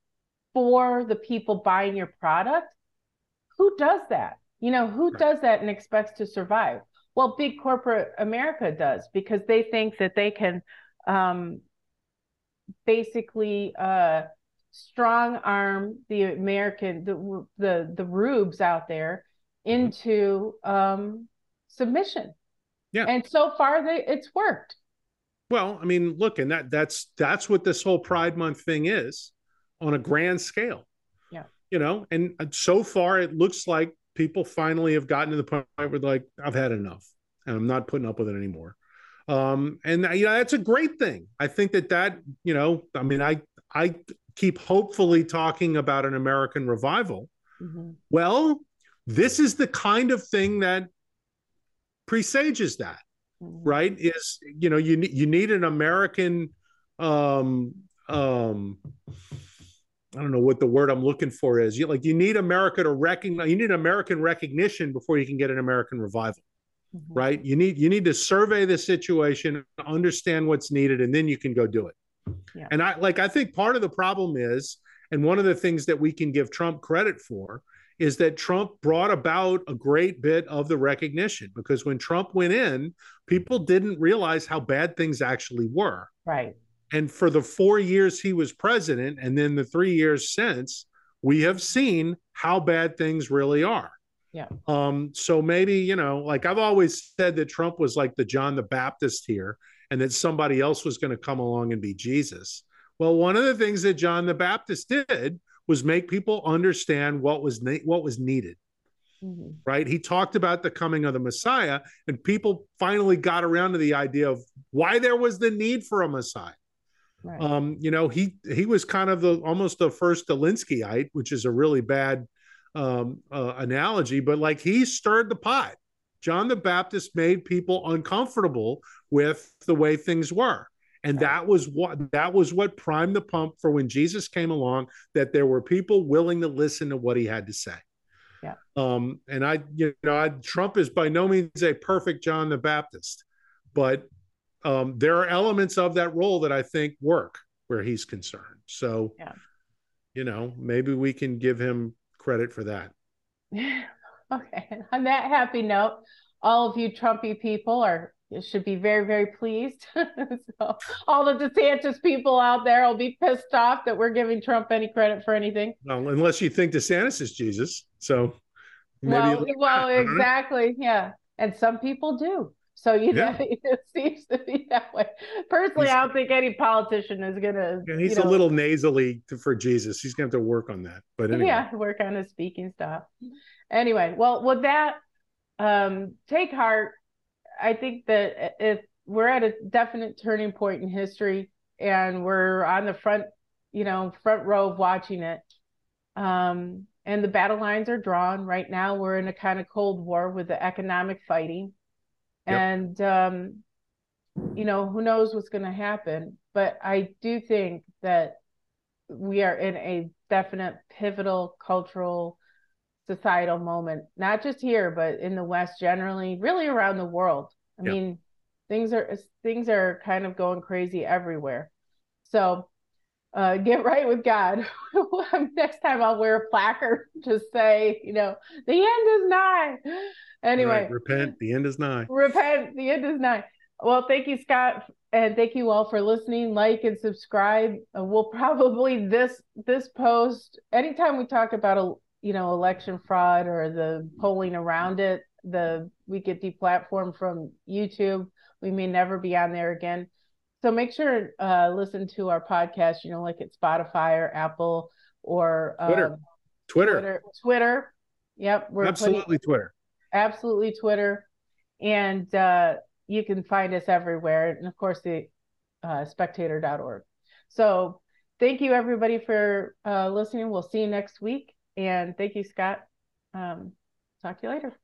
for the people buying your product who does that you know who right. does that and expects to survive well big corporate america does because they think that they can um, basically uh, strong arm the american the the the rubes out there mm-hmm. into um, submission. Yeah. And so far they it's worked. Well, I mean, look, and that that's that's what this whole Pride Month thing is on a grand scale. Yeah. You know, and so far it looks like people finally have gotten to the point where like, I've had enough and I'm not putting up with it anymore. Um, and you know, that's a great thing. I think that that, you know, I mean, I I keep hopefully talking about an American revival. Mm-hmm. Well, this is the kind of thing that presages that mm-hmm. right is you know you you need an american um um I don't know what the word I'm looking for is. You like you need America to recognize. You need American recognition before you can get an American revival, mm-hmm. right? You need you need to survey the situation, understand what's needed, and then you can go do it. Yeah. And I like I think part of the problem is, and one of the things that we can give Trump credit for is that Trump brought about a great bit of the recognition because when Trump went in, people didn't realize how bad things actually were. Right. And for the four years he was president, and then the three years since, we have seen how bad things really are. Yeah. Um, so maybe, you know, like I've always said that Trump was like the John the Baptist here and that somebody else was going to come along and be Jesus. Well, one of the things that John the Baptist did was make people understand what was ne- what was needed. Mm-hmm. Right? He talked about the coming of the Messiah, and people finally got around to the idea of why there was the need for a Messiah. Right. Um, you know, he he was kind of the almost the first Alinskyite, which is a really bad um, uh, analogy, but like he stirred the pot. John the Baptist made people uncomfortable with the way things were. And that was what that was what primed the pump for when Jesus came along, that there were people willing to listen to what he had to say. Yeah. Um, and I, you know, I, Trump is by no means a perfect John the Baptist, but um, there are elements of that role that I think work where he's concerned. So, yeah. you know, maybe we can give him credit for that. okay. On that happy note, all of you Trumpy people are should be very, very pleased. so all the DeSantis people out there will be pissed off that we're giving Trump any credit for anything. Well, unless you think DeSantis is Jesus. So well, well, exactly. Yeah. And some people do. So you yeah. know, it seems to be that way. Personally, He's, I don't think any politician is gonna. Yeah, he's you know, a little nasally for Jesus. He's gonna have to work on that. But anyway. yeah, work on his speaking stuff. Anyway, well, with that, um, take heart. I think that if we're at a definite turning point in history, and we're on the front, you know, front row of watching it. Um, and the battle lines are drawn right now. We're in a kind of cold war with the economic fighting and um, you know who knows what's going to happen but i do think that we are in a definite pivotal cultural societal moment not just here but in the west generally really around the world. I yep. mean things are things are kind of going crazy everywhere. So uh, get right with god next time i'll wear a placard to say you know the end is nigh Anyway, right. repent. The end is nigh. Repent. The end is nigh. Well, thank you, Scott, and thank you all for listening. Like and subscribe. Uh, we'll probably this this post anytime we talk about a you know election fraud or the polling around it. The we get deplatformed from YouTube. We may never be on there again. So make sure uh, listen to our podcast. You know, like at Spotify or Apple or um, Twitter. Twitter. Twitter. Twitter. Yep, we're absolutely putting, Twitter absolutely Twitter. And uh, you can find us everywhere. And of course, the uh, spectator.org. So thank you, everybody, for uh, listening. We'll see you next week. And thank you, Scott. Um, talk to you later.